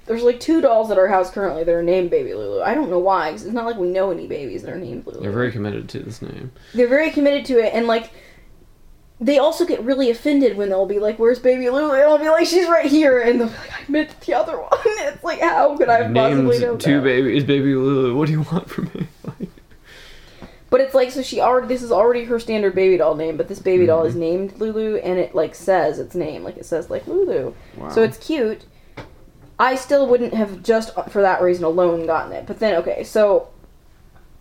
S2: there's like two dolls at our house currently that are named Baby Lulu. I don't know why, because it's not like we know any babies that are named Lulu.
S3: They're very committed to this name.
S2: They're very committed to it, and like. They also get really offended when they'll be like, "Where's Baby Lulu?" And I'll be like, "She's right here," and they'll be like, "I meant the other one." It's like, how could I possibly known
S3: Named two
S2: that?
S3: babies, baby Lulu. What do you want from me? Like,
S2: But it's like so she already this is already her standard baby doll name, but this baby doll
S3: Mhm.
S2: is named Lulu and it like says its name, like it says like Lulu.
S3: wow.
S2: So it's cute. I still wouldn't have just for that reason alone gotten it. But then, okay, so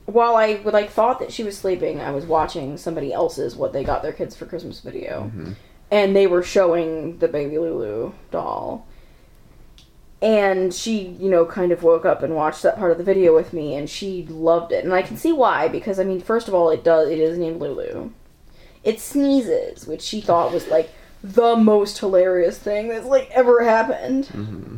S2: while I would like thought that she was sleeping, I was watching somebody else's what they got their kids for Christmas video, and they were showing the baby Lulu doll. And she, you know, kind of woke up and watched that part of the video with me, and she loved it. And I can see why, because I mean, first of all, it does it is named Lulu. It sneezes, which she thought was like the most hilarious thing that's like ever happened.
S3: hmm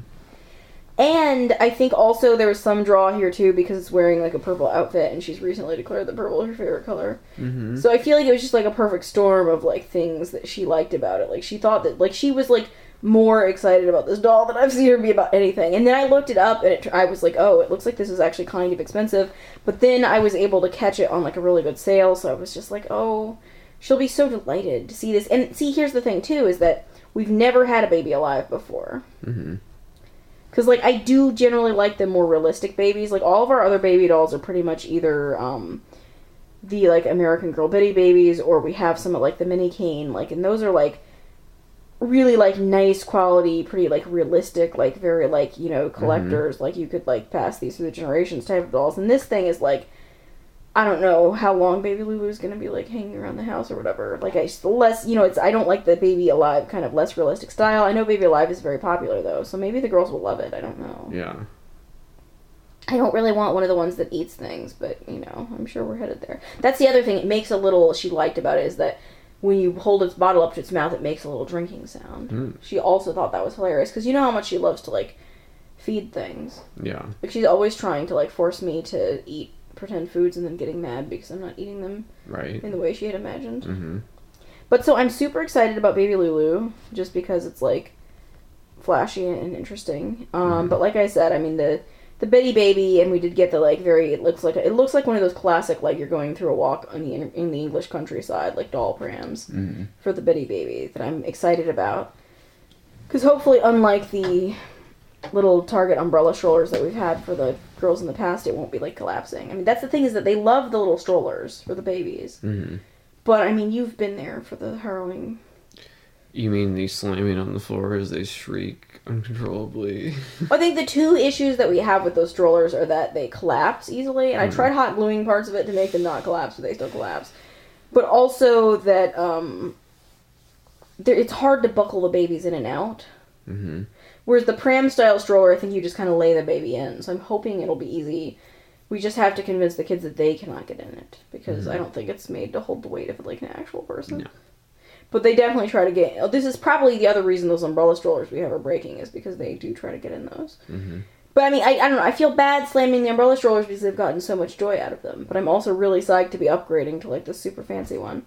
S2: And I think also there was some draw here too because it's wearing like a purple outfit and she's recently declared that purple is her favorite color.
S3: hmm
S2: So I feel like it was just like a perfect storm of like things that she liked about it. Like she thought that like she was like more excited about this doll than I've seen her be about anything. And then I looked it up and it, I was like, oh, it looks like this is actually kind of expensive. But then I was able to catch it on like a really good sale, so I was just like, oh, she'll be so delighted to see this. And see, here's the thing too is that we've never had a baby alive before.
S3: hmm
S2: Because, like, I do generally like the more realistic babies. Like, all of our other baby dolls are pretty much either, um, the, like, American Girl Bitty babies, or we have some, like, the Minikane. Like, and those are, like, really, like, nice quality, pretty, like, realistic, like, very, like, you know, collectors. Like, you could, like, pass these through the generations type of dolls. And this thing is, like, I don't know how long Baby Lulu is gonna be like hanging around the house or whatever. Like I just less, you know, it's I don't like the Baby Alive kind of less realistic style. I know Baby Alive is very popular though, so maybe the girls will love it. I don't know.
S3: Yeah.
S2: I don't really want one of the ones that eats things, but you know, I'm sure we're headed there. That's the other thing it makes a little she liked about it is that when you hold its bottle up to its mouth, it makes a little drinking sound.
S3: Mm.
S2: She also thought that was hilarious because you know how much she loves to like feed things.
S3: Yeah.
S2: Like she's always trying to like force me to eat pretend foods and then getting mad because I'm not eating them
S3: Right.
S2: in the way she had imagined.
S3: hmm
S2: But so I'm super excited about Baby Lulu just because it's like flashy and interesting. Um,
S3: Mhm.
S2: But like I said, I mean the the Bitty Baby, and we did get the like very. It looks like it looks like one of those classic like you're going through a walk in the in the English countryside like doll prams
S3: hmm
S2: for the Bitty Baby that I'm excited about. Because hopefully, unlike the little Target umbrella strollers that we've had for the girls in the past, it won't be like collapsing. I mean, that's the thing is that they love the little strollers for the babies.
S3: hmm
S2: But I mean, you've been there for the harrowing.
S3: You mean the slamming on the floor as they shriek uncontrollably?
S2: I think the two issues that we have with those strollers are that they collapse easily, and I
S3: Mhm.
S2: tried hot gluing parts of it to make them not collapse, but they still collapse. But also that um, it's hard to buckle the babies in and out.
S3: hmm
S2: Whereas the pram style stroller, I think you just kind of lay the baby in. So I'm hoping it'll be easy. We just have to convince the kids that they cannot get in it because I don't think it's made to hold the weight of like an actual person.
S3: No.
S2: But they definitely try to get. oh, This is probably the other reason those umbrella strollers we have are breaking is because they do try to get in those.
S3: hmm
S2: But I mean, I, I don't know. I feel bad slamming the umbrella strollers because they've gotten so much joy out of them. But I'm also really psyched to be upgrading to like the super fancy one.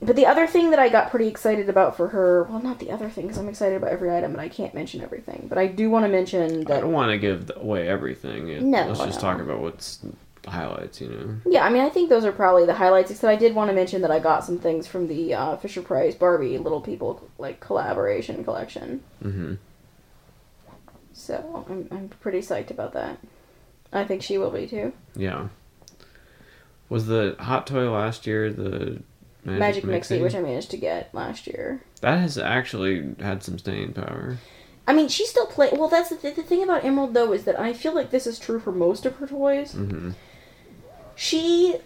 S2: But the other thing that I got pretty excited about for her, well, not the other thing because I'm excited about every item, but I can't mention everything. But I do want to mention that.
S3: I don't want to give away everything. It-
S2: No,
S3: Let's just
S2: no.
S3: talk about what's the highlights, you know?
S2: Yeah, I mean, I think those are probably the highlights. Except I did want to mention that I got some things from the uh, Fisher Price Barbie Little People like collaboration collection.
S3: Mm-hmm.
S2: So I'm I'm pretty psyched about that. I think she will be too.
S3: Yeah. Was the hot toy last year the Magic,
S2: Magic Mixie, which I managed to get last year.
S3: That has actually had some staying power.
S2: I mean, she still play. Well, that's the, th- the thing about Emerald though is that I feel like this is true for most of her toys.
S3: hmm
S2: She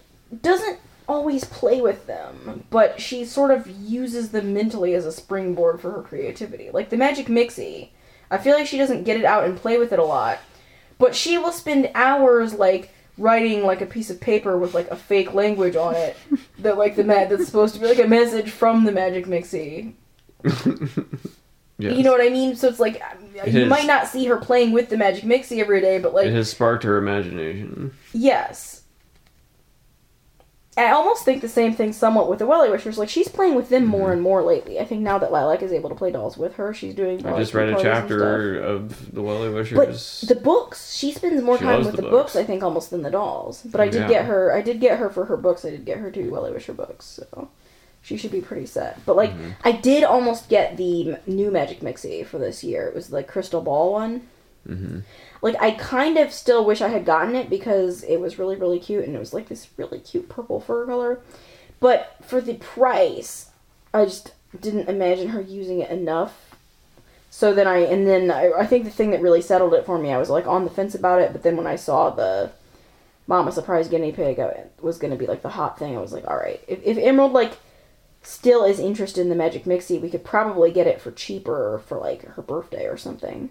S2: doesn't always play with them, but she sort of uses them mentally as a springboard for her creativity. Like the Magic Mixie, I feel like she doesn't get it out and play with it a lot, but she will spend hours like writing like a piece of paper with like a fake language on it that like the ma- that's supposed to be like a message from the Magic Mixie.
S3: yes.
S2: You know what I mean? So it's like uh,
S3: It
S2: you
S3: is.
S2: might not see her playing with the Magic Mixie every day, but like
S3: it has sparked her imagination.
S2: yes. I almost think the same thing somewhat with the WellieWishers. Like she's playing with them more
S3: Mhm.
S2: and more lately. I think now that Lilac is able to play dolls with her, she's doing.
S3: I just read a chapter of the Welly. Wishers.
S2: But the books, she spends more
S3: She
S2: time with
S3: the
S2: the books.
S3: books.
S2: I think almost than the dolls. But I did
S3: Yeah.
S2: get her. I did get her for her books. I did get her two WellieWisher books. So she should be pretty set. But like,
S3: Mhm.
S2: I did almost get the new Magic Mixie for this year. It was the crystal ball one.
S3: hmm
S2: Like I kind of still wish I had gotten it because it was really really cute and it was like this really cute purple fur color. But for the price, I just didn't imagine her using it enough. So then I and then I, I think the thing that really settled it for me, I was like on the fence about it, but then when I saw the Mama Surprise Guinea Pig I, was going to be like the hot thing, I was like, all right, if, if Emerald like still is interested in the Magic Mixie, we could probably get it for cheaper for like her birthday or something.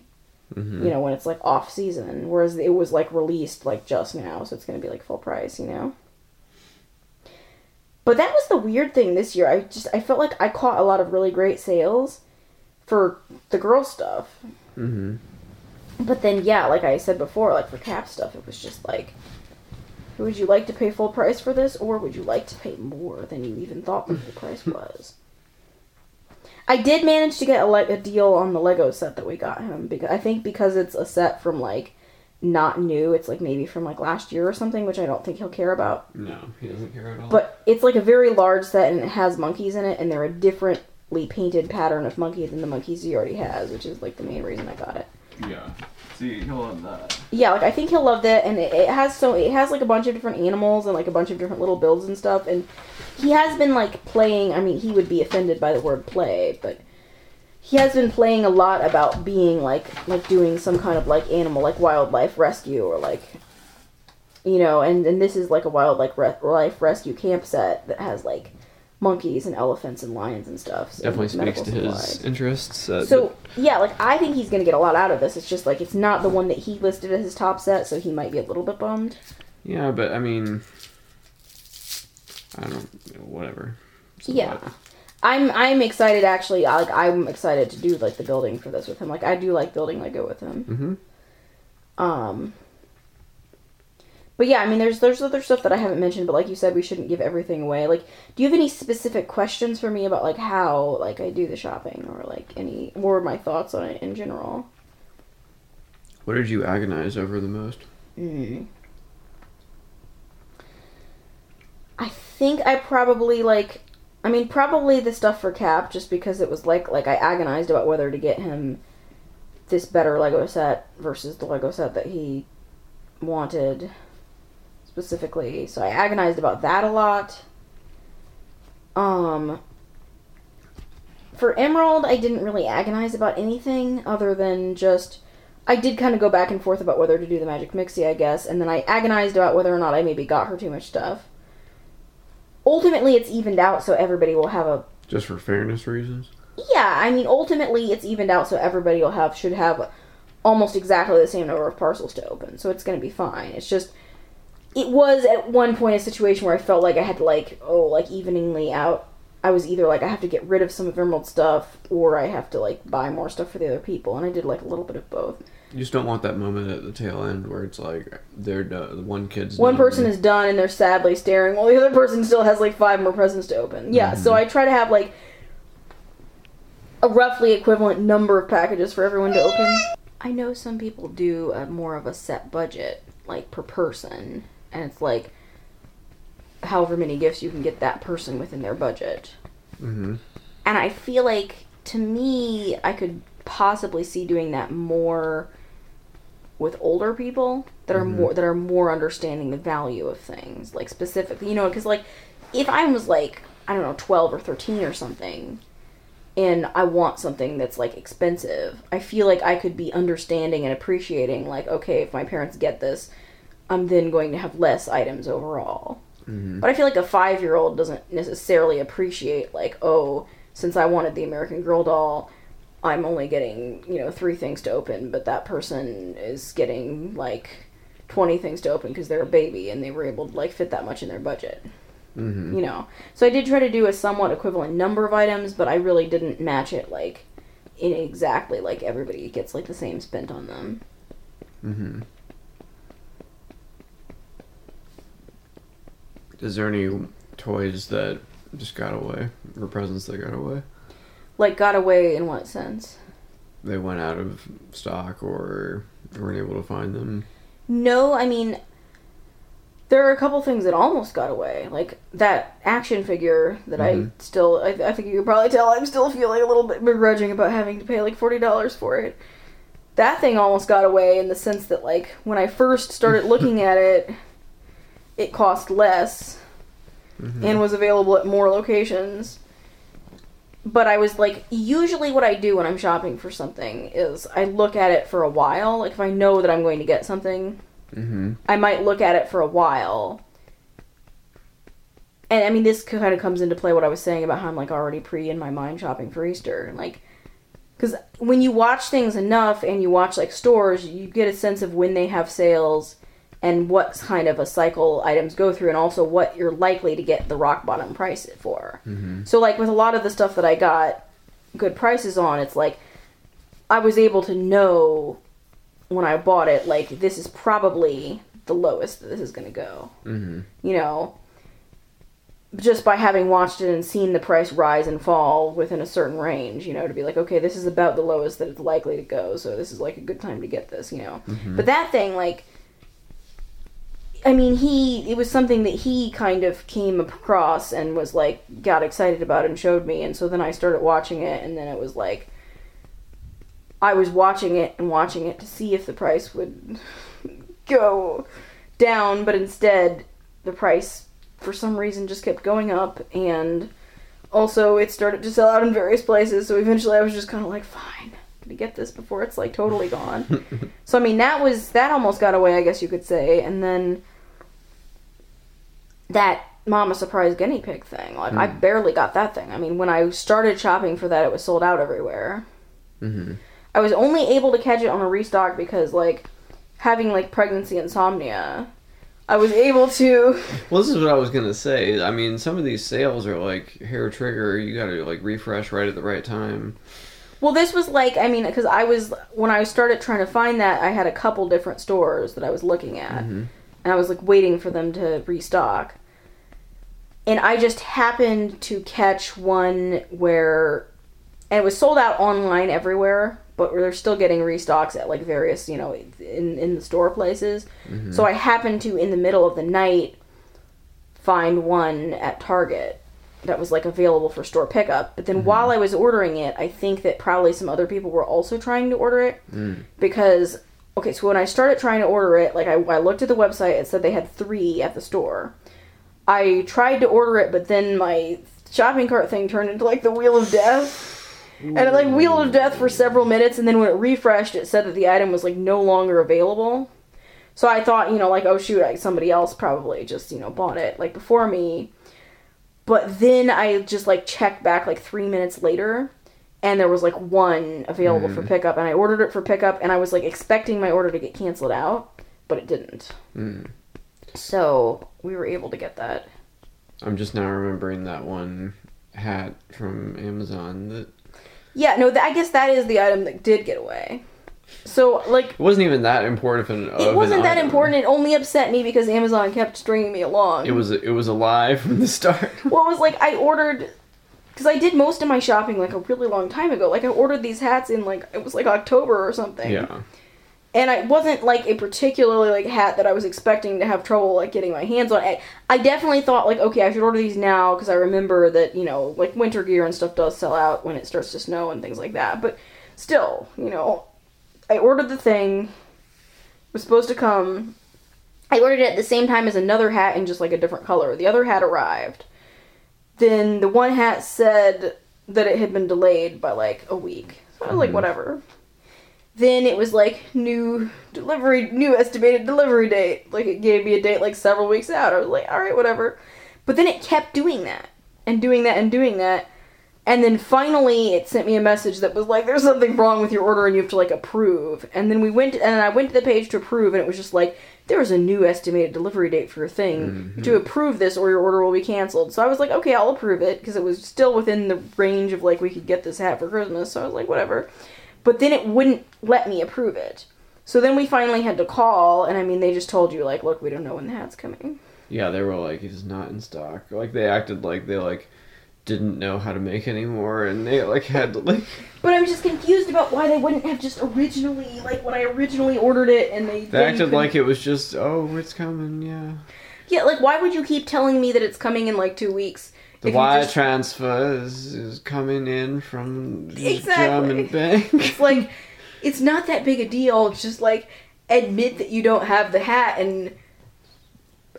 S3: Mhm.
S2: You know, when it's like off season, whereas it was like released like just now, so it's going to be like full price, you know. But that was the weird thing this year. I just I felt like I caught a lot of really great sales for the girl stuff.
S3: Mm-hmm.
S2: But then yeah, like I said before, like for cap stuff, it was just like would you like to pay full price for this or would you like to pay more than you even thought the full price was? I did manage to get a, le- a deal on the Lego set that we got him because I think because it's a set from like not new, it's like maybe from like last year or something, which I don't think he'll care about.
S3: No, he doesn't care at all.
S2: But it's like a very large set and it has monkeys in it, and they're a differently painted pattern of monkey than the monkeys he already has, which is like the main reason I got it.
S4: Yeah. See, he'll love that.
S2: Yeah, like I think he'll love that, and it, it has so it has like a bunch of different animals and like a bunch of different little builds and stuff, and he has been like playing. I mean, he would be offended by the word play, but he has been playing a lot about being like like doing some kind of like animal like wildlife rescue or like you know, and and this is like a wildlife re- life rescue camp set that has like monkeys and elephants and lions and stuff. So
S3: Definitely speaks to his interests. Uh,
S2: So yeah, like I think he's gonna get a lot out of this. It's just like it's not the one that he listed as his top set, so he might be a little bit bummed.
S3: yeah, but I mean, I don't. Whatever. So
S2: Yeah.
S3: what?
S2: I'm I'm excited actually. Like I'm excited to do like the building for this with him. Like I do like building Lego with him.
S3: Mm-hmm.
S2: Um. But yeah, I mean, there's there's other stuff that I haven't mentioned, but like you said, we shouldn't give everything away. Like, do you have any specific questions for me about like how like I do the shopping or like any or my thoughts on it in general?
S3: What did you agonize over the most?
S2: Mm. I think I probably like I mean probably the stuff for Cap just because it was like like I agonized about whether to get him this better Lego set versus the Lego set that he wanted specifically. So I agonized about that a lot. Um for Emerald, I didn't really agonize about anything other than just I did kind of go back and forth about whether to do the magic mixie, I guess, and then I agonized about whether or not I maybe got her too much stuff. Ultimately, it's evened out, so everybody will have a.
S3: Just for fairness reasons.
S2: Yeah, I mean, ultimately, it's evened out, so everybody will have should have almost exactly the same number of parcels to open, so it's going to be fine. It's just it was at one point a situation where I felt like I had to like oh like eveningly out. I was either like I have to get rid of some of Emerald's stuff or I have to like buy more stuff for the other people, and I did like a little bit of both.
S3: You just don't want that moment at the tail end where it's like they're done, the one kid's
S2: One
S3: done.
S2: person is done and they're sadly staring while the other person still has like five more presents to open. Yeah, so mm-hmm. I try to have like a roughly equivalent number of packages for everyone to open. I know some people do a more of a set budget, like per person, and it's like however many gifts you can get that person within their budget.
S3: Mm-hmm.
S2: And I feel like to me, I could possibly see doing that more with older people that are
S3: Mhm.
S2: more that are more understanding the value of things, like specifically, you know, because like if I was like I don't know twelve or thirteen or something, and I want something that's like expensive, I feel like I could be understanding and appreciating like okay, if my parents get this, I'm then going to have less items overall.
S3: Mm-hmm.
S2: But I feel like a five year old doesn't necessarily appreciate, like, oh, since I wanted the American Girl doll, I'm only getting, you know, three things to open, but that person is getting, like, 20 things to open because they're a baby and they were able to, like, fit that much in their budget,
S3: Mm-hmm.
S2: you know? So I did try to do a somewhat equivalent number of items, but I really didn't match it, like, in exactly, like, everybody gets, like, the same spent on them.
S3: Mm-hmm. Is there any toys that just got away, or presents that got away?
S2: Like, got away in what sense?
S3: They went out of stock, or weren't able to find them.
S2: No, I mean, there are a couple things that almost got away. Like that action figure that
S3: Mhm.
S2: I still, I, I think you can probably tell I'm still feeling a little bit begrudging about having to pay like $40 for it. That thing almost got away in the sense that, like, when I first started looking at it, it cost less
S3: Mhm.
S2: and was available at more locations. but I was like, usually what I do when I'm shopping for something is I look at it for a while. Like if I know that I'm going to get something,
S3: Mm-hmm.
S2: I might look at it for a while. And I mean, this kind of comes into play what I was saying about how I'm like already pre in my mind shopping for Easter. Like, because when you watch things enough and you watch like stores, you get a sense of when they have sales and what kind of a cycle items go through, and also what you're likely to get the rock bottom price for. So, like with a lot of the stuff that I got good prices on, it's like I was able to know when I bought it, like this is probably the lowest that this is going to go.
S3: Mm-hmm.
S2: You know, just by having watched it and seen the price rise and fall within a certain range, you know, to be like, okay, this is about the lowest that it's likely to go, so this is like a good time to get this, you know. But that thing, like, I mean, he, it was something that he kind of came across and was like, got excited about and showed me, and so then I started watching it, and then it was like, I was watching it and watching it to see if the price would go down, but instead the price for some reason just kept going up. And also it started to sell out in various places, so eventually I was just kind of like, fine, I'm gonna get this before it's like totally gone. so I mean that was that almost got away, I guess you could say, and then that mama surprise guinea pig thing. Like I barely got that thing. I mean, when I started shopping for that, it was sold out everywhere.
S3: Mm-hmm.
S2: I was only able to catch it on a restock because like having like pregnancy insomnia, I was able to
S3: Well, this is what I was gonna say. I mean, some of these sales are like hair trigger. You gotta like refresh right at the right time.
S2: Well, this was like I mean because I was when I started trying to find that I had a couple different stores that I was looking at,
S3: Mhm.
S2: and I was like waiting for them to restock. And I just happened to catch one where, and it was sold out online everywhere, but they're still getting restocks at like various you know in in the store places. So I happened to in the middle of the night find one at Target that was like available for store pickup. But then while I was ordering it, I think that probably some other people were also trying to order it
S3: Mm.
S2: because okay, so when I started trying to order it, like I, I looked at the website, it said they had three at the store. I tried to order it, but then my shopping cart thing turned into like the wheel of death. And it like wheel of death for several minutes, and then when it refreshed, it said that the item was like no longer available. So I thought, you know, like, oh shoot, like somebody else probably just, you know, bought it like before me. But then I just like checked back like three minutes later, and there was like one available for pickup, and I ordered it for pickup, and I was like expecting my order to get canceled out, but it didn't.
S3: Mm.
S2: So we were able to get that.
S3: I'm just now remembering that one hat from Amazon that
S2: Yeah, no, th- I guess that is the item that did get away. So like
S3: it wasn't even that important. An, of
S2: it wasn't that
S3: item.
S2: important. It only upset me because Amazon kept stringing me along.
S3: It was it was a lie from the start.
S2: Well, it was like I ordered because I did most of my shopping like a really long time ago. Like I ordered these hats in like it was like October or something.
S3: yeah.
S2: And I wasn't like a particularly like hat that I was expecting to have trouble like getting my hands on. I, I definitely thought like okay, I should order these now because I remember that you know like winter gear and stuff does sell out when it starts to snow and things like that. But still, you know, I ordered the thing. It was supposed to come. I ordered it at the same time as another hat in just like a different color. The other hat arrived. Then the one hat said that it had been delayed by like a week. So I was like,
S3: Mhm.
S2: whatever. Then it was like new delivery, new estimated delivery date. Like it gave me a date like several weeks out. I was like, all right, whatever. But then it kept doing that and doing that and doing that. And then finally it sent me a message that was like, there's something wrong with your order and you have to like approve. And then we went, and I went to the page to approve and it was just like, there is a new estimated delivery date for your thing. Mm-hmm. To approve this or your order will be canceled. So I was like, okay, I'll approve it because it was still within the range of like we could get this hat for Christmas. So I was like, whatever. But then it wouldn't let me approve it. So then we finally had to call, and I mean, they just told you, like, look, we don't know when the hat's coming.
S3: Yeah, they were like, it's not in stock. Like they acted like they like didn't know how to make anymore, and they like had to like.
S2: But I'm just confused about why they wouldn't have just originally, like, when I originally ordered it, and they.
S3: They acted
S2: couldn't-
S3: like it was just oh, it's coming, yeah.
S2: Yeah, like, why would you keep telling me that it's coming in, like, two weeks?
S3: The wire
S2: just-
S3: transfer is, is coming in from the
S2: Exactly.
S3: German bank.
S2: It's like, it's not that big a deal. It's just like, admit that you don't have the hat and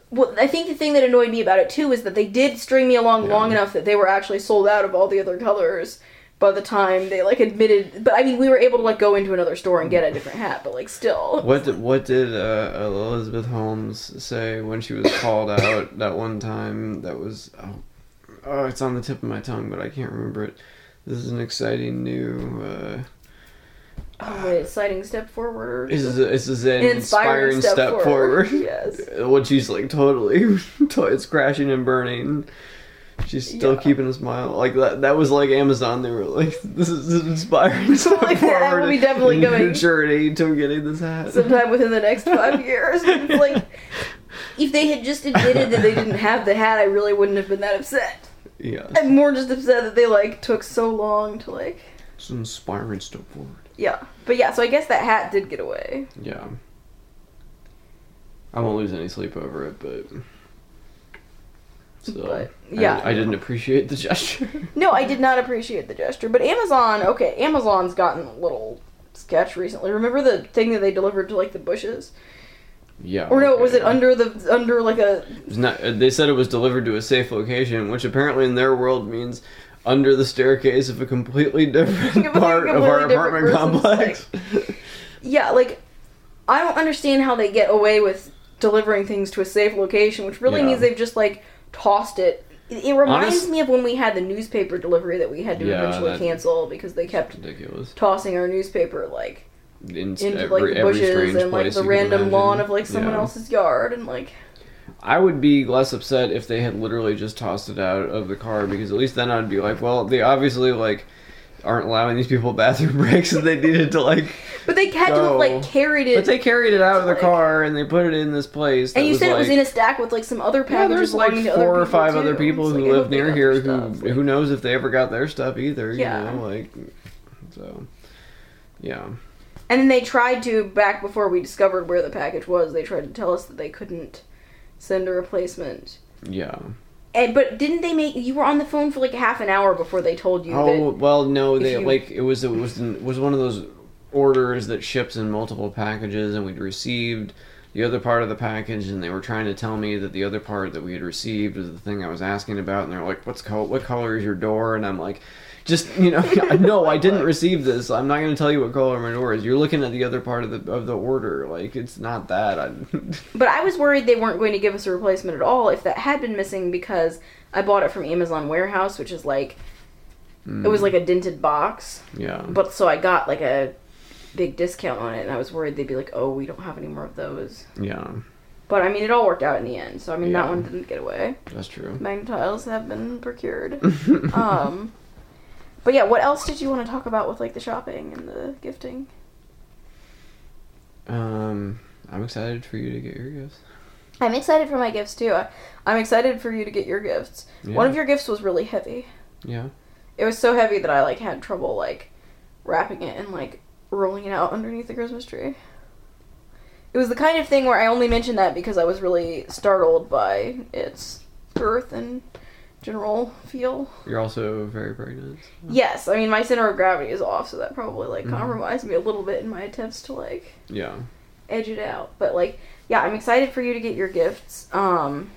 S2: well, I think the thing that annoyed me about it too is that they did string me along long enough that they were actually sold out of all the other colors by the time they like admitted. But I mean, we were able to like go into another store and get a different hat, but like still.
S3: What did, what did uh, Elizabeth Holmes say when she was called out that one time? That was oh, oh, it's on the tip of my tongue, but I can't remember it. This is an exciting new. Uh,
S2: Oh, wait, exciting step forward.
S3: this is this is an
S2: An
S3: inspiring, step, forward.
S2: Yes.
S3: when she's like totally, it's crashing and burning. She's still
S2: Yeah.
S3: keeping a smile. Like that. That was like Amazon. They were like, "This is an inspiring step
S2: Like, that
S3: forward."
S2: will be definitely
S3: in
S2: going-
S3: journey to getting this hat.
S2: Sometime within the next five years. It's like, if they had just admitted that they didn't have the hat, I really wouldn't have been that upset.
S3: Yeah,
S2: I'm more just upset that they like took so long to like.
S3: it's an inspiring step forward.
S2: Yeah, but yeah. So I guess that hat did get away.
S3: Yeah. I won't lose any sleep over it, but. So,
S2: But,
S3: I-
S2: yeah.
S3: I, didn't appreciate the gesture.
S2: No, I did not appreciate the gesture. But Amazon, okay, Amazon's gotten a little sketch recently. Remember the thing that they delivered to like the bushes?
S3: Yeah.
S2: Or no, was
S3: okay.
S2: it under the under like a
S3: not, uh, they said it was delivered to a safe location, which apparently in their world means under the staircase of a completely different
S2: Completely-
S3: part of our apartment complex.
S2: Yeah, like I don't understand how they get away with delivering things to a safe location, which really
S3: Yeah.
S2: means they've just like tossed it. It, it reminds
S3: Honest-
S2: me of when we had the newspaper delivery that we had to
S3: Yeah,
S2: eventually cancel because they kept
S3: Ridiculous.
S2: tossing our newspaper like
S3: In
S2: into
S3: every,
S2: like bushes and like the random lawn of like someone
S3: Yeah.
S2: else's yard and like
S3: I would be less upset if they had literally just tossed it out of the car because at least then I'd be like, well, they obviously like aren't allowing these people bathroom breaks and they needed to like
S2: but they had to like carried it
S3: But they carried it out of the
S2: Like-
S3: car and they put it in this place.
S2: and you said it was in a stack with like some other
S3: Yeah, there's like
S2: belonging to other
S3: four or five other people who
S2: like,
S3: live near here who.
S2: Like,
S3: who knows if they ever got their stuff either.
S2: Yeah.
S3: You know, like so. Yeah.
S2: And then they tried to, back before we discovered where the package was, they tried to tell us that they couldn't send a replacement.
S3: Yeah.
S2: And but didn't they make you were on the phone for like half an hour before they told you
S3: Oh well, no, they
S2: you-
S3: like it was it was it was one of those orders that ships in multiple packages, and we'd received the other part of the package, and they were trying to tell me that the other part that we had received was the thing I was asking about, and they're like, "What's color? What color is your door?" And I'm like. Just you know, no, I didn't receive this. I'm not going to tell you what color my door is. You're looking at the other part of the of the order. Like it's not that. I,
S2: But I was worried they weren't going to give us a replacement at all if that had been missing because I bought it from Amazon Warehouse, which is like it was like a dented box.
S3: yeah,
S2: But so I got like a big discount on it and I was worried they'd be like, "Oh, we don't have any more of those."
S3: yeah,
S2: But I mean, it all worked out in the end. So I mean, that one didn't get away.
S3: that's true.
S2: Magnetiles have been procured. um, but yeah, what else did you want to talk about with like the shopping and the gifting?
S3: Um, I'm excited for you to get your gifts.
S2: I'm excited for my gifts too. I, I'm excited for you to get your gifts.
S3: Yeah.
S2: One of your gifts was really heavy.
S3: Yeah.
S2: It was so heavy that I like had trouble like wrapping it and like rolling it out underneath the Christmas tree. It was the kind of thing where I only mentioned that because I was really startled by its girth and general feel.
S3: You're also very pregnant.
S2: Yes, I mean my center of gravity is off, so that probably like
S3: Mhm.
S2: compromised me a little bit in my attempts to like
S3: Yeah.
S2: edge it out. But like, yeah, I'm excited for you to get your gifts. Um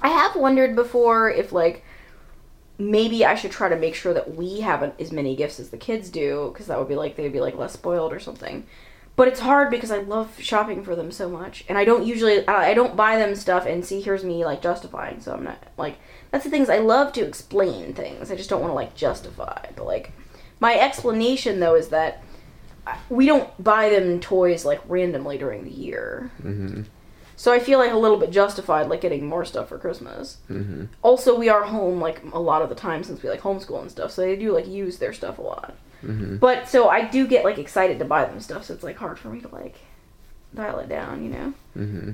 S2: I have wondered before if like maybe I should try to make sure that we have as many gifts as the kids do because that would be like they'd be like less spoiled or something. But it's hard because I love shopping for them so much, and I don't usually I don't buy them stuff and see here's me like justifying. So I'm not like that's the things I love to explain things. I just don't want to like justify. But like my explanation though is that we don't buy them toys like randomly during the year.
S3: Mm-hmm.
S2: So I feel like a little bit justified like getting more stuff for Christmas.
S3: Mm-hmm.
S2: Also, we are home like a lot of the time since we like homeschool and stuff, so they do like use their stuff a lot.
S3: Mm-hmm.
S2: But so I do get like excited to buy them stuff, so it's like hard for me to like dial it down, you know.
S3: Mm-hmm.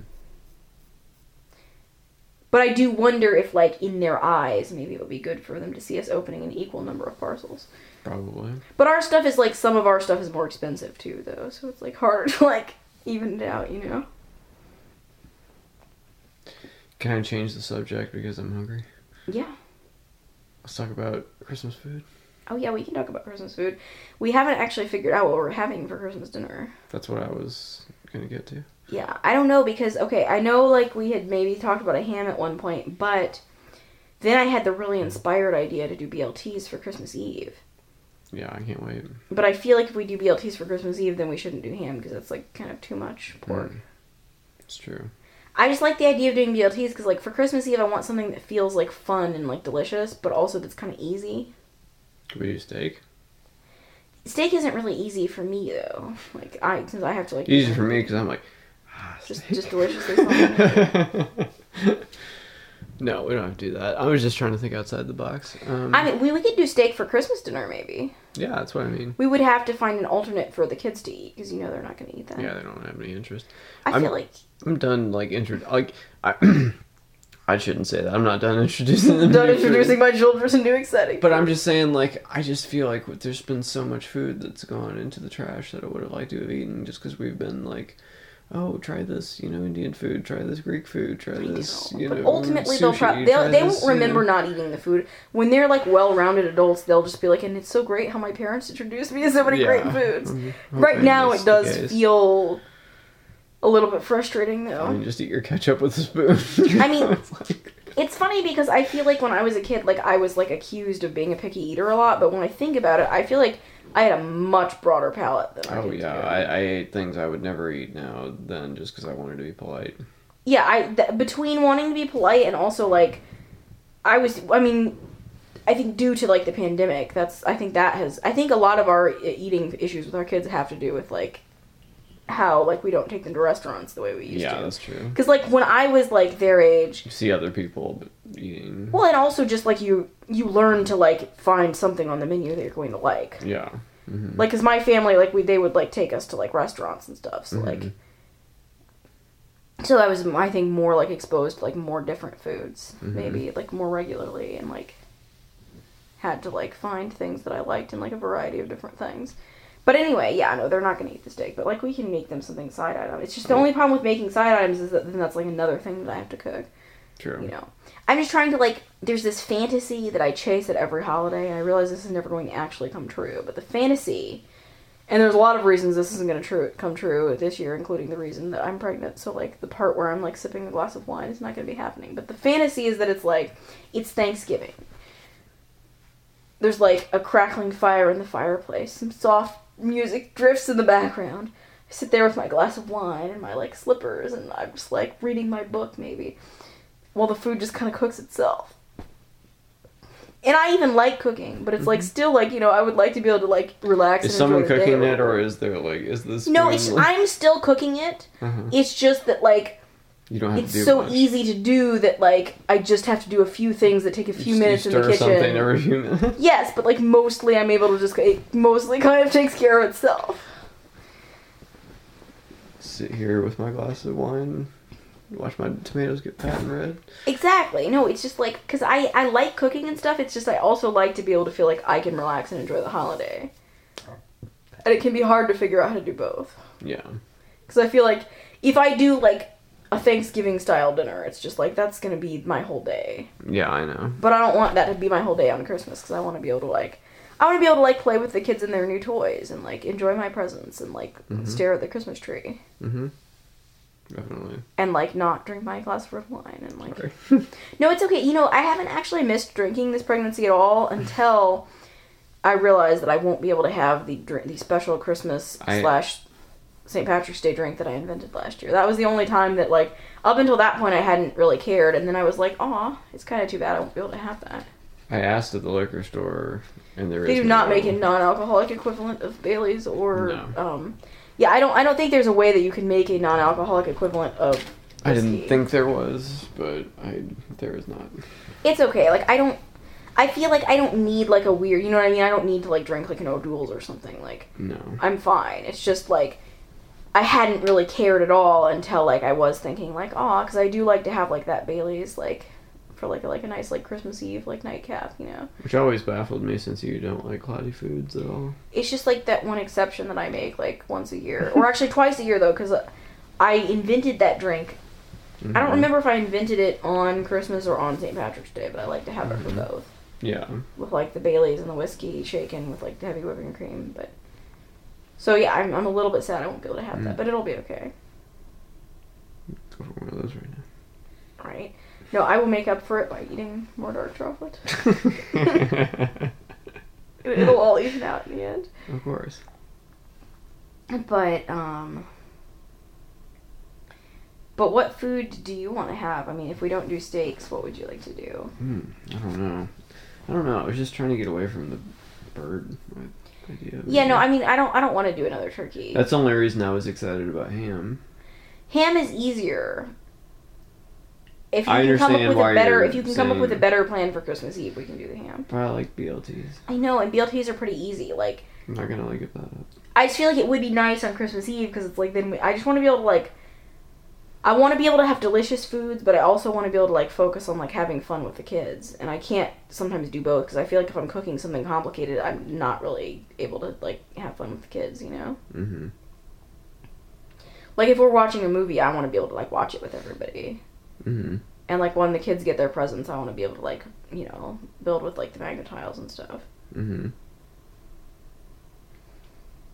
S2: But I do wonder if like in their eyes, maybe it would be good for them to see us opening an equal number of parcels.
S3: Probably.
S2: But our stuff is like some of our stuff is more expensive too, though, so it's like harder to like even it out, you know.
S3: Can I change the subject because I'm hungry?
S2: Yeah.
S3: Let's talk about Christmas food.
S2: Oh yeah, we can talk about Christmas food. We haven't actually figured out what we're having for Christmas dinner.
S3: That's what I was gonna get to.
S2: Yeah, I don't know because okay, I know like we had maybe talked about a ham at one point, but then I had the really inspired idea to do BLTs for Christmas Eve.
S3: Yeah, I can't wait.
S2: But I feel like if we do BLTs for Christmas Eve, then we shouldn't do ham because it's like kind of too much pork.
S3: Mm, It's true.
S2: I just like the idea of doing BLTs because like for Christmas Eve, I want something that feels like fun and like delicious, but also that's kind of easy.
S3: Could we do steak?
S2: Steak isn't really easy for me though. Like I since I have to like
S3: Easy for me because I'm like, ah,
S2: just
S3: steak.
S2: just deliciously
S3: no, we don't have to do that. I was just trying to think outside the box. Um,
S2: I mean, we, we could do steak for Christmas dinner maybe.
S3: yeah, that's what I mean.
S2: We would have to find an alternate for the kids to eat because you know they're not going to eat that.
S3: Yeah, they don't have any interest.
S2: I
S3: I'm-
S2: feel like
S3: I'm done. Like intro. Like I. I shouldn't say that. I'm not done introducing them.
S2: done
S3: new food.
S2: introducing my children to new exciting.
S3: But I'm just saying, like, I just feel like there's been so much food that's gone into the trash that I would have liked to have eaten just because we've been like, oh, try this, you know, Indian food, try this Greek food, try this, you
S2: but
S3: know, mm,
S2: ultimately they'll pro- they'll, they
S3: this,
S2: won't
S3: you
S2: remember
S3: know.
S2: not eating the food when they're like well-rounded adults. They'll just be like, and it's so great how my parents introduced me to so many great foods.
S3: I'm
S2: Right now, it does feel a little bit frustrating though.
S3: I mean, just eat your ketchup with a spoon.
S2: I mean-
S3: It's
S2: funny because I feel like when I was a kid, like I was like accused of being a picky eater a lot. But when I think about it, I feel like I had a much broader palate than our
S3: oh yeah. I, I ate things I would never eat now then just because I wanted to be polite.
S2: yeah, I th- between wanting to be polite and also like I was I mean I think due to like the pandemic, that's I think that has I think a lot of our e- eating issues with our kids have to do with like how like we don't take them to restaurants the way we used
S3: yeah,
S2: to.
S3: that's true.
S2: Cuz like when I was like their age,
S3: You see other people eating.
S2: well and also just like you you learn to like find something on the menu that you're going to like.
S3: Yeah. hmm
S2: Like cuz my family like we they would like take us to like restaurants and stuff. So like
S3: Mhm.
S2: so I was I think more like exposed to like more different foods,
S3: Mhm.
S2: maybe like more regularly, and like had to like find things that I liked in like a variety of different things. But anyway, yeah, no, they're not gonna eat the steak, but like we can make them something side item. It's just the only problem with making side items is that then that's like another thing that I have to cook.
S3: True.
S2: You know, I'm just trying to like. There's this fantasy that I chase at every holiday. and I realize this is never going to actually come true, but the fantasy, and there's a lot of reasons this isn't going to true come true this year, including the reason that I'm pregnant. So like the part where I'm like sipping a glass of wine is not going to be happening. But the fantasy is that it's like it's Thanksgiving. There's like a crackling fire in the fireplace. Some soft music drifts in the background. I sit there with my glass of wine and my like slippers, and I'm just like reading my book maybe while the food just kind of cooks itself. And I even like cooking, but it's like still like you know I would like to be able to like relax.
S3: Is
S2: and
S3: someone cooking it, or is there like is this?
S2: no? It's I'm still cooking it.
S3: uh
S2: It's just that like
S3: You don't have
S2: it's
S3: to do
S2: so
S3: much.
S2: easy to do that like I just have to do a few things that take a few
S3: s-
S2: minutes
S3: you
S2: in the kitchen.
S3: something every few minutes.
S2: Yes, but like mostly I'm able to just it mostly kind of takes care of itself.
S3: Sit here with my glass of wine, watch my tomatoes get fat and red.
S2: Exactly. No, it's just like because I I like cooking and stuff. It's just I also like to be able to feel like I can relax and enjoy the holiday. And it can be hard to figure out how to do both.
S3: Yeah.
S2: Because I feel like if I do like a Thanksgiving style dinner, it's just like that's gonna be my whole day.
S3: Yeah, I know.
S2: But I don't want that to be my whole day on Christmas because I want to be able to like I want to be able to like play with the kids and their new toys and like enjoy my presents and like
S3: Mhm.
S2: stare at the Christmas tree
S3: Mm-hmm. Definitely.
S2: and like not drink my glass of wine and like. No, it's okay. You know, I haven't actually missed drinking this pregnancy at all until I realized that I won't be able to have the the special Christmas
S3: I-
S2: slash St. Patrick's Day drink that I invented last year. That was the only time that like up until that point I hadn't really cared, and then I was like, "Aw, it's kind of too bad I won't be able to have that."
S3: I asked at the liquor store, and there is
S2: They do not
S3: no-
S2: make a non-alcoholic equivalent of Bailey's or
S3: No.
S2: um. Yeah, I don't. I don't think there's a way that you can make a non-alcoholic equivalent of.
S3: I didn't think there was, but I there is not.
S2: It's okay. Like I don't. I feel like I don't need like a weird. You know what I mean? I don't need to like drink like an O'Doul's or something. Like
S3: No.
S2: I'm fine. It's just like I hadn't really cared at all until like I was thinking like, oh, because I do like to have like that Bailey's like for like a, like a nice like Christmas Eve like nightcap. You know,
S3: Which always baffled me since you don't like cloudy foods at all.
S2: it's just like that one exception that I make like once a year, or actually twice a year though, because I invented that drink. I don't
S3: Mhm.
S2: remember if I invented it on Christmas or on St. Patrick's Day, but I like to have it for
S3: Mhm.
S2: both.
S3: Yeah.
S2: with like the Baileys and the whiskey shaken with like the heavy whipping cream. But So yeah, I'm, I'm a little bit sad I won't be able to have that,
S3: Mm.
S2: but it'll be okay,
S3: Go for one of those right now.
S2: right? No, I will make up for it by eating more dark chocolate. It- It'll all even out in the end.
S3: of course.
S2: But um But what food do you want to have? I mean, if we don't do steaks, what would you like to do?
S3: Hmm. I don't know. I don't know. I was just trying to get away from the bird idea.
S2: Yeah, no, I mean, I don't I don't want to do another turkey.
S3: That's the only reason I was excited about ham.
S2: Ham is easier. If you
S3: I
S2: can come up with a better if you can come up with a better plan for Christmas Eve, we can do the ham.
S3: But I like BLTs.
S2: I know, and BLTs are pretty easy. Like
S3: I'm not gonna like give that up.
S2: I just feel like it would be nice on Christmas Eve because it's like then we, I just want to be able to like I want to be able to have delicious foods, but I also want to be able to like focus on like having fun with the kids, and I can't sometimes do both because I feel like if I'm cooking something complicated, I'm not really able to like have fun with the kids, you know.
S3: Mm-hmm.
S2: Like if we're watching a movie, I want to be able to like watch it with everybody,
S3: Mm-hmm.
S2: and like when the kids get their presents, I want to be able to like you know build with like the magnet tiles and stuff.
S3: Mm-hmm.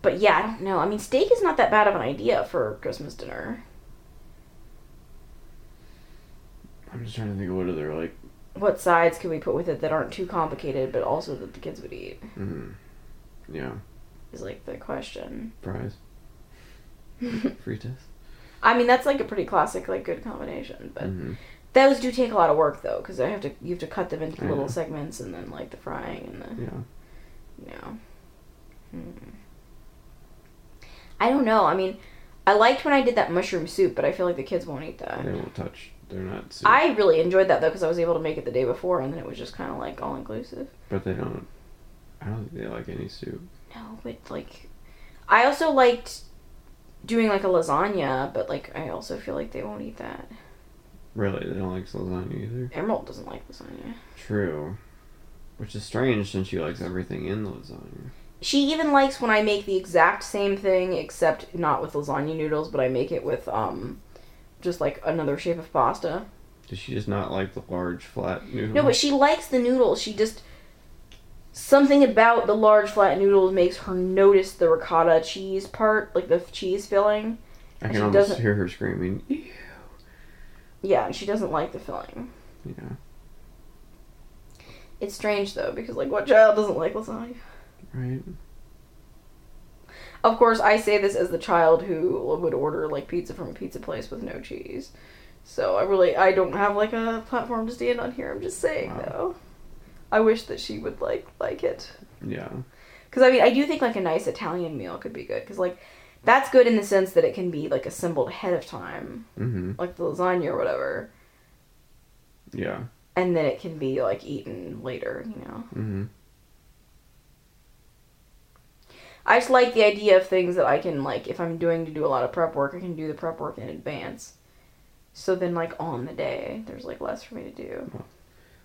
S2: But yeah, I don't know. I mean, steak is not that bad of an idea for Christmas dinner.
S3: I'm just trying to think of what other like.
S2: what sides can we put with it that aren't too complicated but also that the kids would eat
S3: Mm, yeah,
S2: is like the question
S3: fries, fritas.
S2: i mean that's like a pretty classic like good combination but
S3: Mm-hmm.
S2: those do take a lot of work though because i have to you have to cut them into little segments and then like the frying and the
S3: Yeah.
S2: you know Hmm. i don't know i mean i liked when i did that mushroom soup but i feel like the kids won't eat that
S3: They won't touch. They're not. Soup,
S2: i really enjoyed that though because i was able to make it the day before and then it was just kind of like all inclusive
S3: but they don't. I don't think they like any soup.
S2: No, but like, I also liked doing like a lasagna, but like I also feel like they won't eat that.
S3: Really, they don't like lasagna either.
S2: Emerald doesn't like lasagna.
S3: True. Which is strange since she likes everything in the lasagna.
S2: She even likes when I make the exact same thing, except not with lasagna noodles, but I make it with um, just like another shape of pasta.
S3: Does she just not like the large flat noodle?
S2: No, but she likes the noodles. She just something about the large flat noodles makes her notice the ricotta cheese part, like the cheese filling.
S3: I can almost
S2: doesn't-
S3: hear her screaming. "Ew."
S2: Yeah, and she doesn't like the filling.
S3: Yeah.
S2: It's strange though because like what child doesn't like lasagna?
S3: Right.
S2: Of course, I say this as the child who would order like pizza from a pizza place with no cheese. So I really I don't have like a platform to stand on here. I'm just saying
S3: Wow.
S2: though. I wish that she would like like it.
S3: Yeah.
S2: Cuz I mean, I do think like a nice Italian meal could be good cuz like that's good in the sense that it can be like assembled ahead of time,
S3: Mm-hmm.
S2: like the lasagna or whatever,
S3: Yeah.
S2: and then it can be like eaten later, you know.
S3: Mm-hmm.
S2: I just like the idea of things that I can like if I'm doing to do a lot of prep work, I can do the prep work in advance. So then like on the day, there's like less for me to do.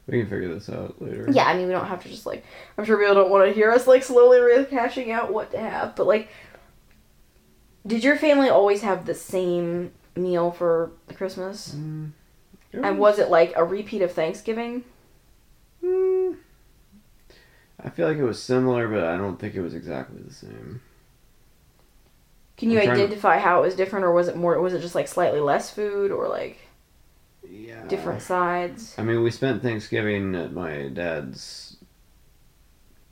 S3: We can figure this out later.
S2: Yeah, I mean we don't have to just like I'm sure people don't want to hear us like slowly rehashing out what to have, but like did your family always have the same meal for Christmas?
S3: Mm,
S2: And was it like a repeat of Thanksgiving?
S3: Mm, I feel like it was similar, but I don't think it was exactly the same.
S2: Can you
S3: I'm trying to-
S2: identify how it was different or was it more was it just like slightly less food or like
S3: Yeah.
S2: different sides?
S3: I mean, we spent Thanksgiving at my dad's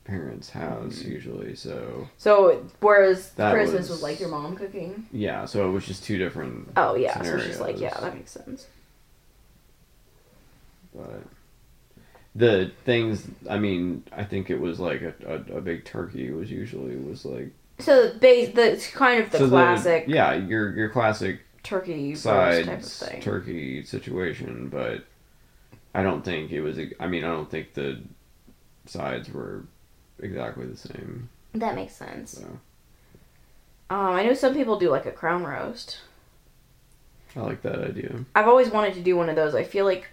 S3: parents' house
S2: Mm-hmm.
S3: usually, so
S2: So whereas
S3: That
S2: Christmas was...
S3: was-
S2: like your mom cooking.
S3: yeah, so it was just two different.
S2: Oh yeah, so it's just like yeah, that makes sense.
S3: But the things, I mean, I think it was like a, a, a big turkey was usually was like
S2: So base the kind of the
S3: so
S2: classic
S3: yeah, your your classic
S2: turkey roast type of
S3: sides
S2: thing.
S3: turkey situation, but I don't think it was. I mean, I don't think the sides were exactly the same.
S2: that makes sense.
S3: So
S2: Um, I know some people do like a crown roast.
S3: I like that idea.
S2: I've always wanted to do one of those. I feel like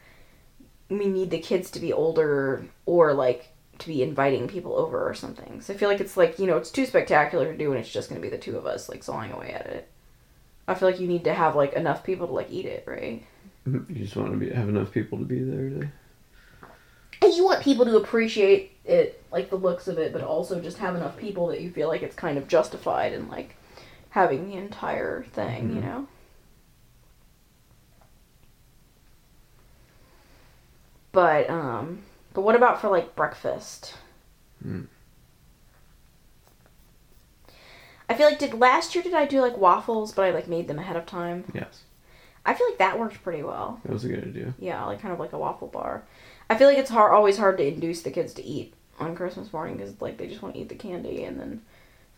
S2: we need the kids to be older or like to be inviting people over or something. So I feel like it's like, you know, it's too spectacular to do and it's just going to be the two of us like sawing away at it. I feel like you need to have like enough people to like eat it, right?
S3: You just want to be have enough people to be there to.
S2: And you want people to appreciate it like the looks of it, but also just have enough people that you feel like it's kind of justified in like having the entire thing, you
S3: Mhm.
S2: know. But um, but what about for like breakfast?
S3: Mm.
S2: I feel like did last year did I do like waffles, but I like made them ahead of time.
S3: Yes,
S2: I feel like that worked pretty well.
S3: that was a good idea.
S2: Yeah, like kind of like a waffle bar. I feel like it's hard, always hard to induce the kids to eat on Christmas morning because like they just want to eat the candy and then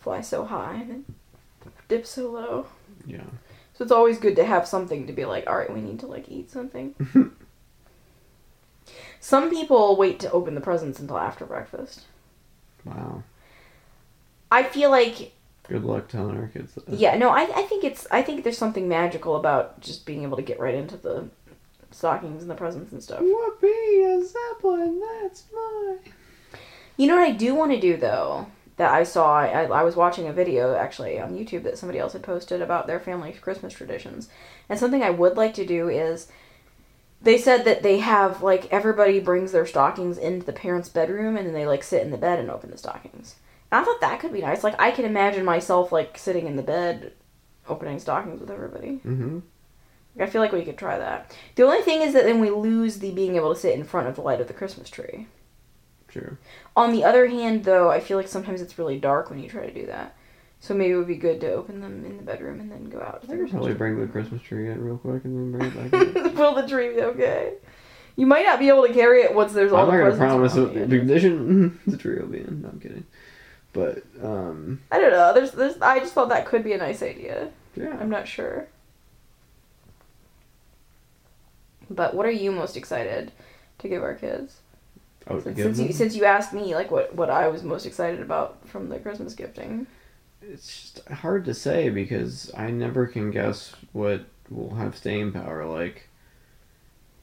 S2: fly so high and then dip so low.
S3: Yeah.
S2: So it's always good to have something to be like, all right, we need to like eat something. Some people wait to open the presents until after breakfast.
S3: Wow.
S2: I feel like
S3: Good luck telling our kids that.
S2: Yeah, no, I, I think it's I think there's something magical about just being able to get right into the stockings and the presents and stuff.
S3: Whoopee, a zeppelin, that's mine.
S2: You know what I do want to do though that I saw I, I was watching a video actually on YouTube that somebody else had posted about their family's Christmas traditions. And something I would like to do is they said that they have like everybody brings their stockings into the parents' bedroom and then they like sit in the bed and open the stockings. And I thought that could be nice. Like I can imagine myself like sitting in the bed opening stockings with everybody.
S3: Mm-hmm.
S2: I feel like we could try that. The only thing is that then we lose the being able to sit in front of the light of the Christmas tree.
S3: True.
S2: On the other hand, though, I feel like sometimes it's really dark when you try to do that. So maybe it would be good to open them in the bedroom and then go out.
S3: I could probably bring the Christmas tree in real quick and then bring it back.
S2: Will the tree be okay? You might not be able to carry it once there's all
S3: I'm
S2: the
S3: not gonna
S2: presents
S3: promise
S2: around the
S3: the condition the tree will be in. No, I'm kidding. But um,
S2: I don't know. There's, there's. I just thought that could be a nice idea.
S3: yeah.
S2: I'm not sure. But what are you most excited to give our kids?
S3: Oh, to
S2: Since,
S3: give
S2: since you
S3: them?
S2: since you asked me like what what I was most excited about from the Christmas gifting.
S3: It's just hard to say because I never can guess what will have staying power. Like,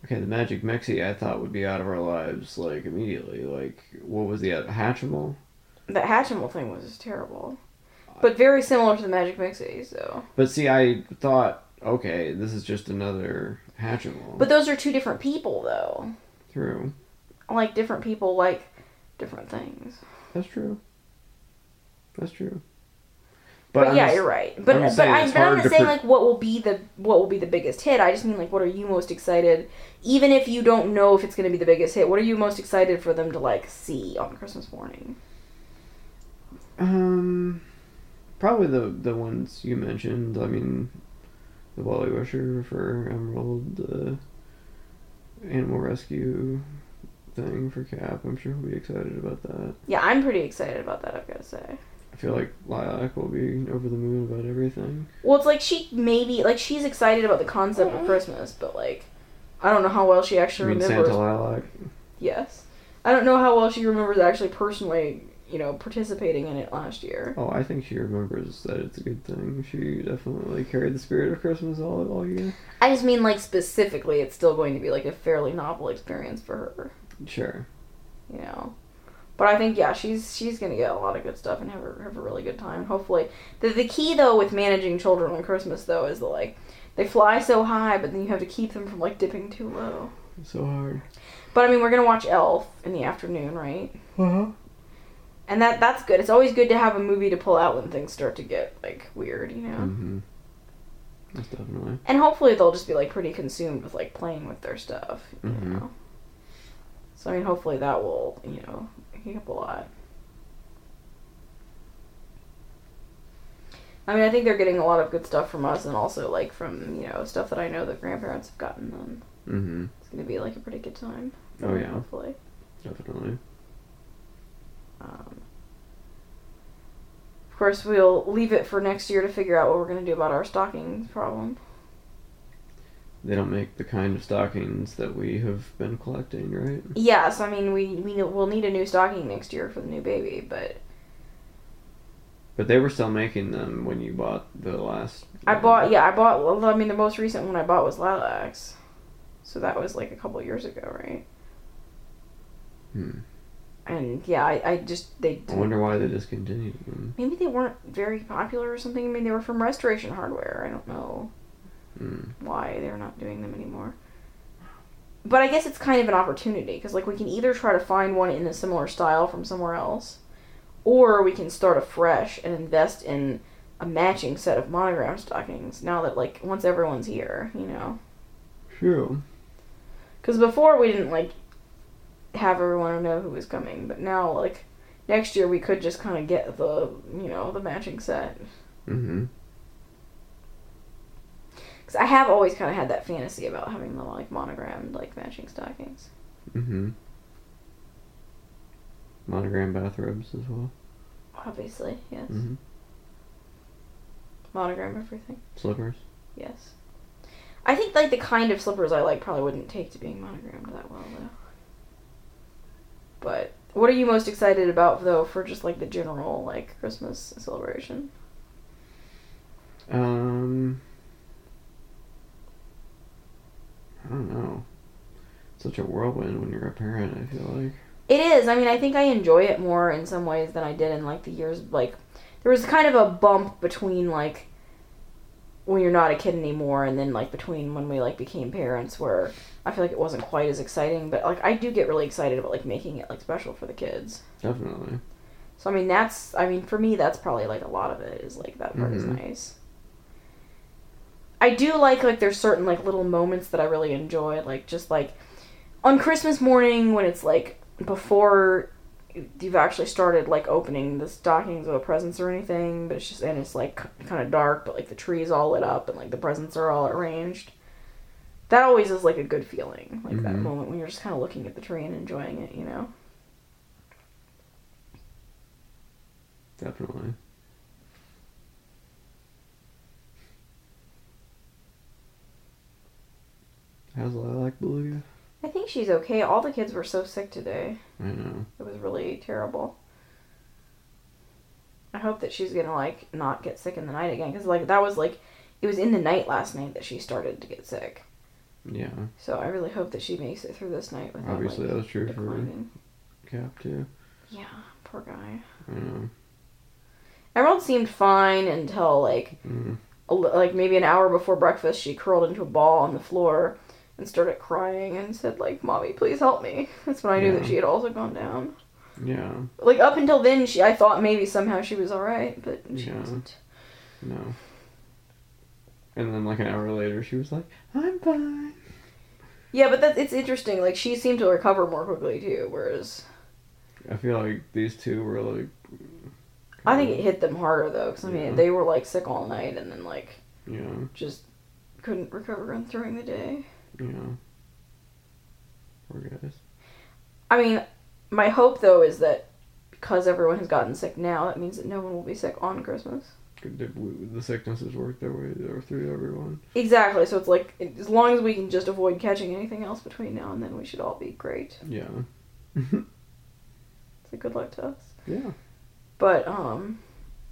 S3: okay, the Magic Mixie I thought would be out of our lives like immediately. Like, what was the Hatchimal?
S2: The Hatchimal thing was terrible, but very similar to the Magic Mixie. So,
S3: But see, I thought, okay, this is just another Hatchimal.
S2: but those are two different people though.
S3: true,
S2: Like different people like different things.
S3: that's true. That's true.
S2: But,
S3: I'm
S2: yeah,
S3: just-
S2: you're right. But
S3: I'm
S2: but,
S3: just saying
S2: I,
S3: it's
S2: but I'm
S3: hard
S2: not
S3: to
S2: saying
S3: pre-
S2: like what will be the what will be the biggest hit. I just mean like what are you most excited? Even if you don't know if it's going to be the biggest hit, what are you most excited for them to like see on Christmas morning?
S3: Um, probably the the ones you mentioned. I mean, the WellieWisher for Emerald, the animal rescue thing for Cap. I'm sure he'll be excited about that.
S2: Yeah, I'm pretty excited about that. I've got to say.
S3: I feel like Lilac will be over the moon about everything.
S2: Well, it's like she maybe like she's excited about the concept of Christmas, but like I don't know how well she actually
S3: mean,
S2: remembers.
S3: Santa Lilac.
S2: Yes, I don't know how well she remembers actually personally, you know, participating in it last year.
S3: Oh, I think she remembers that it's a good thing. She definitely carried the spirit of Christmas all all year.
S2: I just mean like specifically, it's still going to be like a fairly novel experience for her,
S3: Sure.
S2: you know. But I think yeah, she's she's gonna get a lot of good stuff and have a have a really good time. Hopefully, the the key though with managing children on Christmas though is that like they fly so high, but then you have to keep them from like dipping too low.
S3: It's so hard.
S2: But I mean, we're gonna watch Elf in the afternoon, right?
S3: Uh huh.
S2: And that that's good. It's always good to have a movie to pull out when things start to get like weird, you know.
S3: Mm-hmm. That's definitely.
S2: And hopefully they'll just be like pretty consumed with like playing with their stuff, you
S3: Mhm.
S2: know. So I mean, hopefully that will you know help a lot. I mean, I think they're getting a lot of good stuff from us, and also like from you know stuff that I know that grandparents have gotten them.
S3: Mm-hmm.
S2: It's gonna be like a pretty good time.
S3: Oh,
S2: them,
S3: yeah.
S2: hopefully.
S3: Definitely.
S2: Um, of course, we'll leave it for next year to figure out what we're to do about our stocking problem.
S3: They don't make the kind of stockings that we have been collecting, right?
S2: Yeah, so I mean, we we will need a new stocking next year for the new baby, but
S3: But they were still making them when you bought the last.
S2: I bought yeah, I bought. well, I mean, the most recent one I bought was Lilacs, so that was like a couple years ago, right?
S3: Hmm.
S2: And yeah, I, I just they
S3: I wonder why they discontinued them.
S2: maybe they weren't very popular or something. I mean, they were from Restoration Hardware. I don't know
S3: Hmm.
S2: why they're not doing them anymore. but I guess it's kind of an opportunity because like we can either try to find one in a similar style from somewhere else, or we can start afresh and invest in a matching set of monogram stockings. Now that like once everyone's here, you know,
S3: True.
S2: because before we didn't like have everyone know who was coming, but now like next year we could just kind of get the you know the matching set.
S3: Mm-hmm.
S2: Because I have always kind of had that fantasy about having the like monogrammed like matching stockings.
S3: Mm-hmm. Monogram bathrobes as well.
S2: Obviously, yes.
S3: Mm-hmm.
S2: Monogram everything.
S3: Slippers.
S2: Yes. I think like the kind of slippers I like probably wouldn't take to being monogrammed that well though. But what are you most excited about though for just like the general like Christmas celebration?
S3: Um. I don't know. Such a whirlwind when you're a parent. I feel like.
S2: It is. I mean, I think I enjoy it more in some ways than I did in like the years like there was kind of a bump between like when you're not a kid anymore and then like between when we like became parents where I feel like it wasn't quite as exciting, but like I do get really excited about like making it like special for the kids.
S3: Definitely.
S2: So I mean that's I mean for me that's probably like a lot of it is like that part is
S3: Mhm.
S2: nice. I do like like there's certain like little moments that I really enjoy like just like on Christmas morning when it's like before you've actually started like opening the stockings or the presents or anything but it's just and it's like kind of dark but like the tree is all lit up and like the presents are all arranged that always is like a good feeling like that
S3: Mhm.
S2: moment when you're just kind of looking at the tree and enjoying it you know
S3: Definitely. How's Lilac Beluga?
S2: I think she's okay. All the kids were so sick today.
S3: I know.
S2: It was really terrible. I hope that she's gonna like not get sick in the night again because like that was like it was in the night last night that she started to get sick.
S3: Yeah.
S2: So I really hope that she makes it through this night without
S3: Obviously,
S2: like,
S3: that was true for
S2: declining.
S3: Cap too.
S2: Yeah, poor guy.
S3: I know.
S2: Emerald seemed fine until like
S3: Mm.
S2: a like maybe an hour before breakfast she curled into a ball on the floor and started crying and said like mommy please help me that's when i knew that she had also gone down
S3: Yeah.
S2: like up until then she i thought maybe somehow she was all right but she
S3: Yeah.
S2: wasn't
S3: No. And then like an hour later, she was like, "I'm fine."
S2: yeah but that's it's interesting like she seemed to recover more quickly too whereas
S3: I feel like these two were like.
S2: i think it uh, hit them harder though because i mean
S3: Yeah.
S2: they were like sick all night and then like
S3: Yeah.
S2: just couldn't recover on during the day
S3: Yeah. Poor guys.
S2: i mean my hope though is that because everyone has gotten sick now that means that no one will be sick on christmas
S3: Good that we- The sicknesses work their way through everyone.
S2: Exactly. So it's like as long as we can just avoid catching anything else between now and then, we should all be great.
S3: Yeah.
S2: So good luck to us.
S3: yeah.
S2: But um,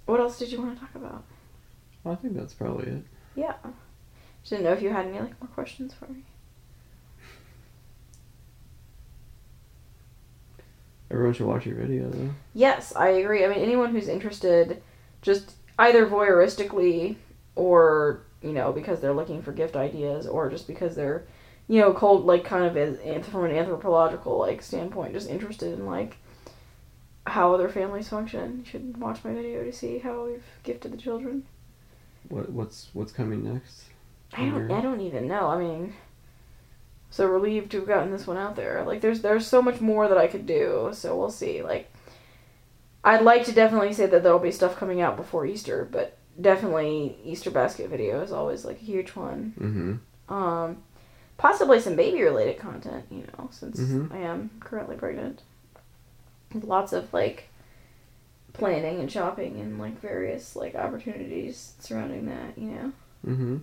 S2: what else did you want to talk about?
S3: I think that's probably it.
S2: Yeah. Just didn't know if you had any like more questions for me.
S3: Everyone should watch your video though.
S2: Yes, I agree. I mean, anyone who's interested, just either voyeuristically or you know because they're looking for gift ideas, or just because they're you know cold like kind of as from an anthropological like standpoint, just interested in like how other families function. You should watch my video to see how we've gifted the children.
S3: What what's what's coming next?
S2: I don't. I don't even know. I mean, so relieved to have gotten this one out there. Like, there's there's so much more that I could do. So we'll see. Like, I'd like to definitely say that there'll be stuff coming out before Easter, but definitely Easter basket video is always like a huge one.
S3: Mm-hmm.
S2: Um, possibly some baby related content. You know, since
S3: Mhm.
S2: I am currently pregnant. Lots of like planning and shopping and like various like opportunities surrounding that. You know.
S3: Mm-hmm.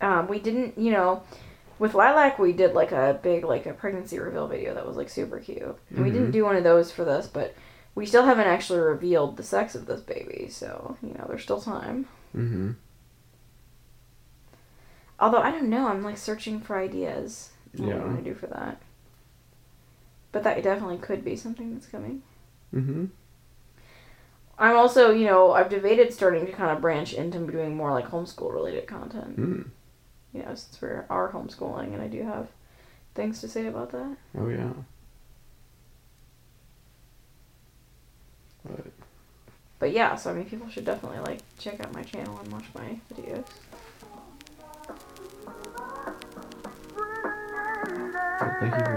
S2: Um, we didn't, you know, with Lilac, we did like a big, like a pregnancy reveal video that was like super cute. And We didn't
S3: Mhm.
S2: do one of those for this, but we still haven't actually revealed the sex of this baby, so, you know, there's still time.
S3: Mm-hmm.
S2: Although, I don't know, I'm like searching for ideas. What
S3: Yeah.
S2: I want to do for that. But that definitely could be something that's coming.
S3: Mm-hmm.
S2: I'm also, you know, I've debated starting to kind of branch into doing more like homeschool related content.
S3: Mm.
S2: You know, since we're our homeschooling, and I do have things to say about that.
S3: Oh yeah. But
S2: But yeah, so I mean, people should definitely like check out my channel and watch my videos.
S3: thank you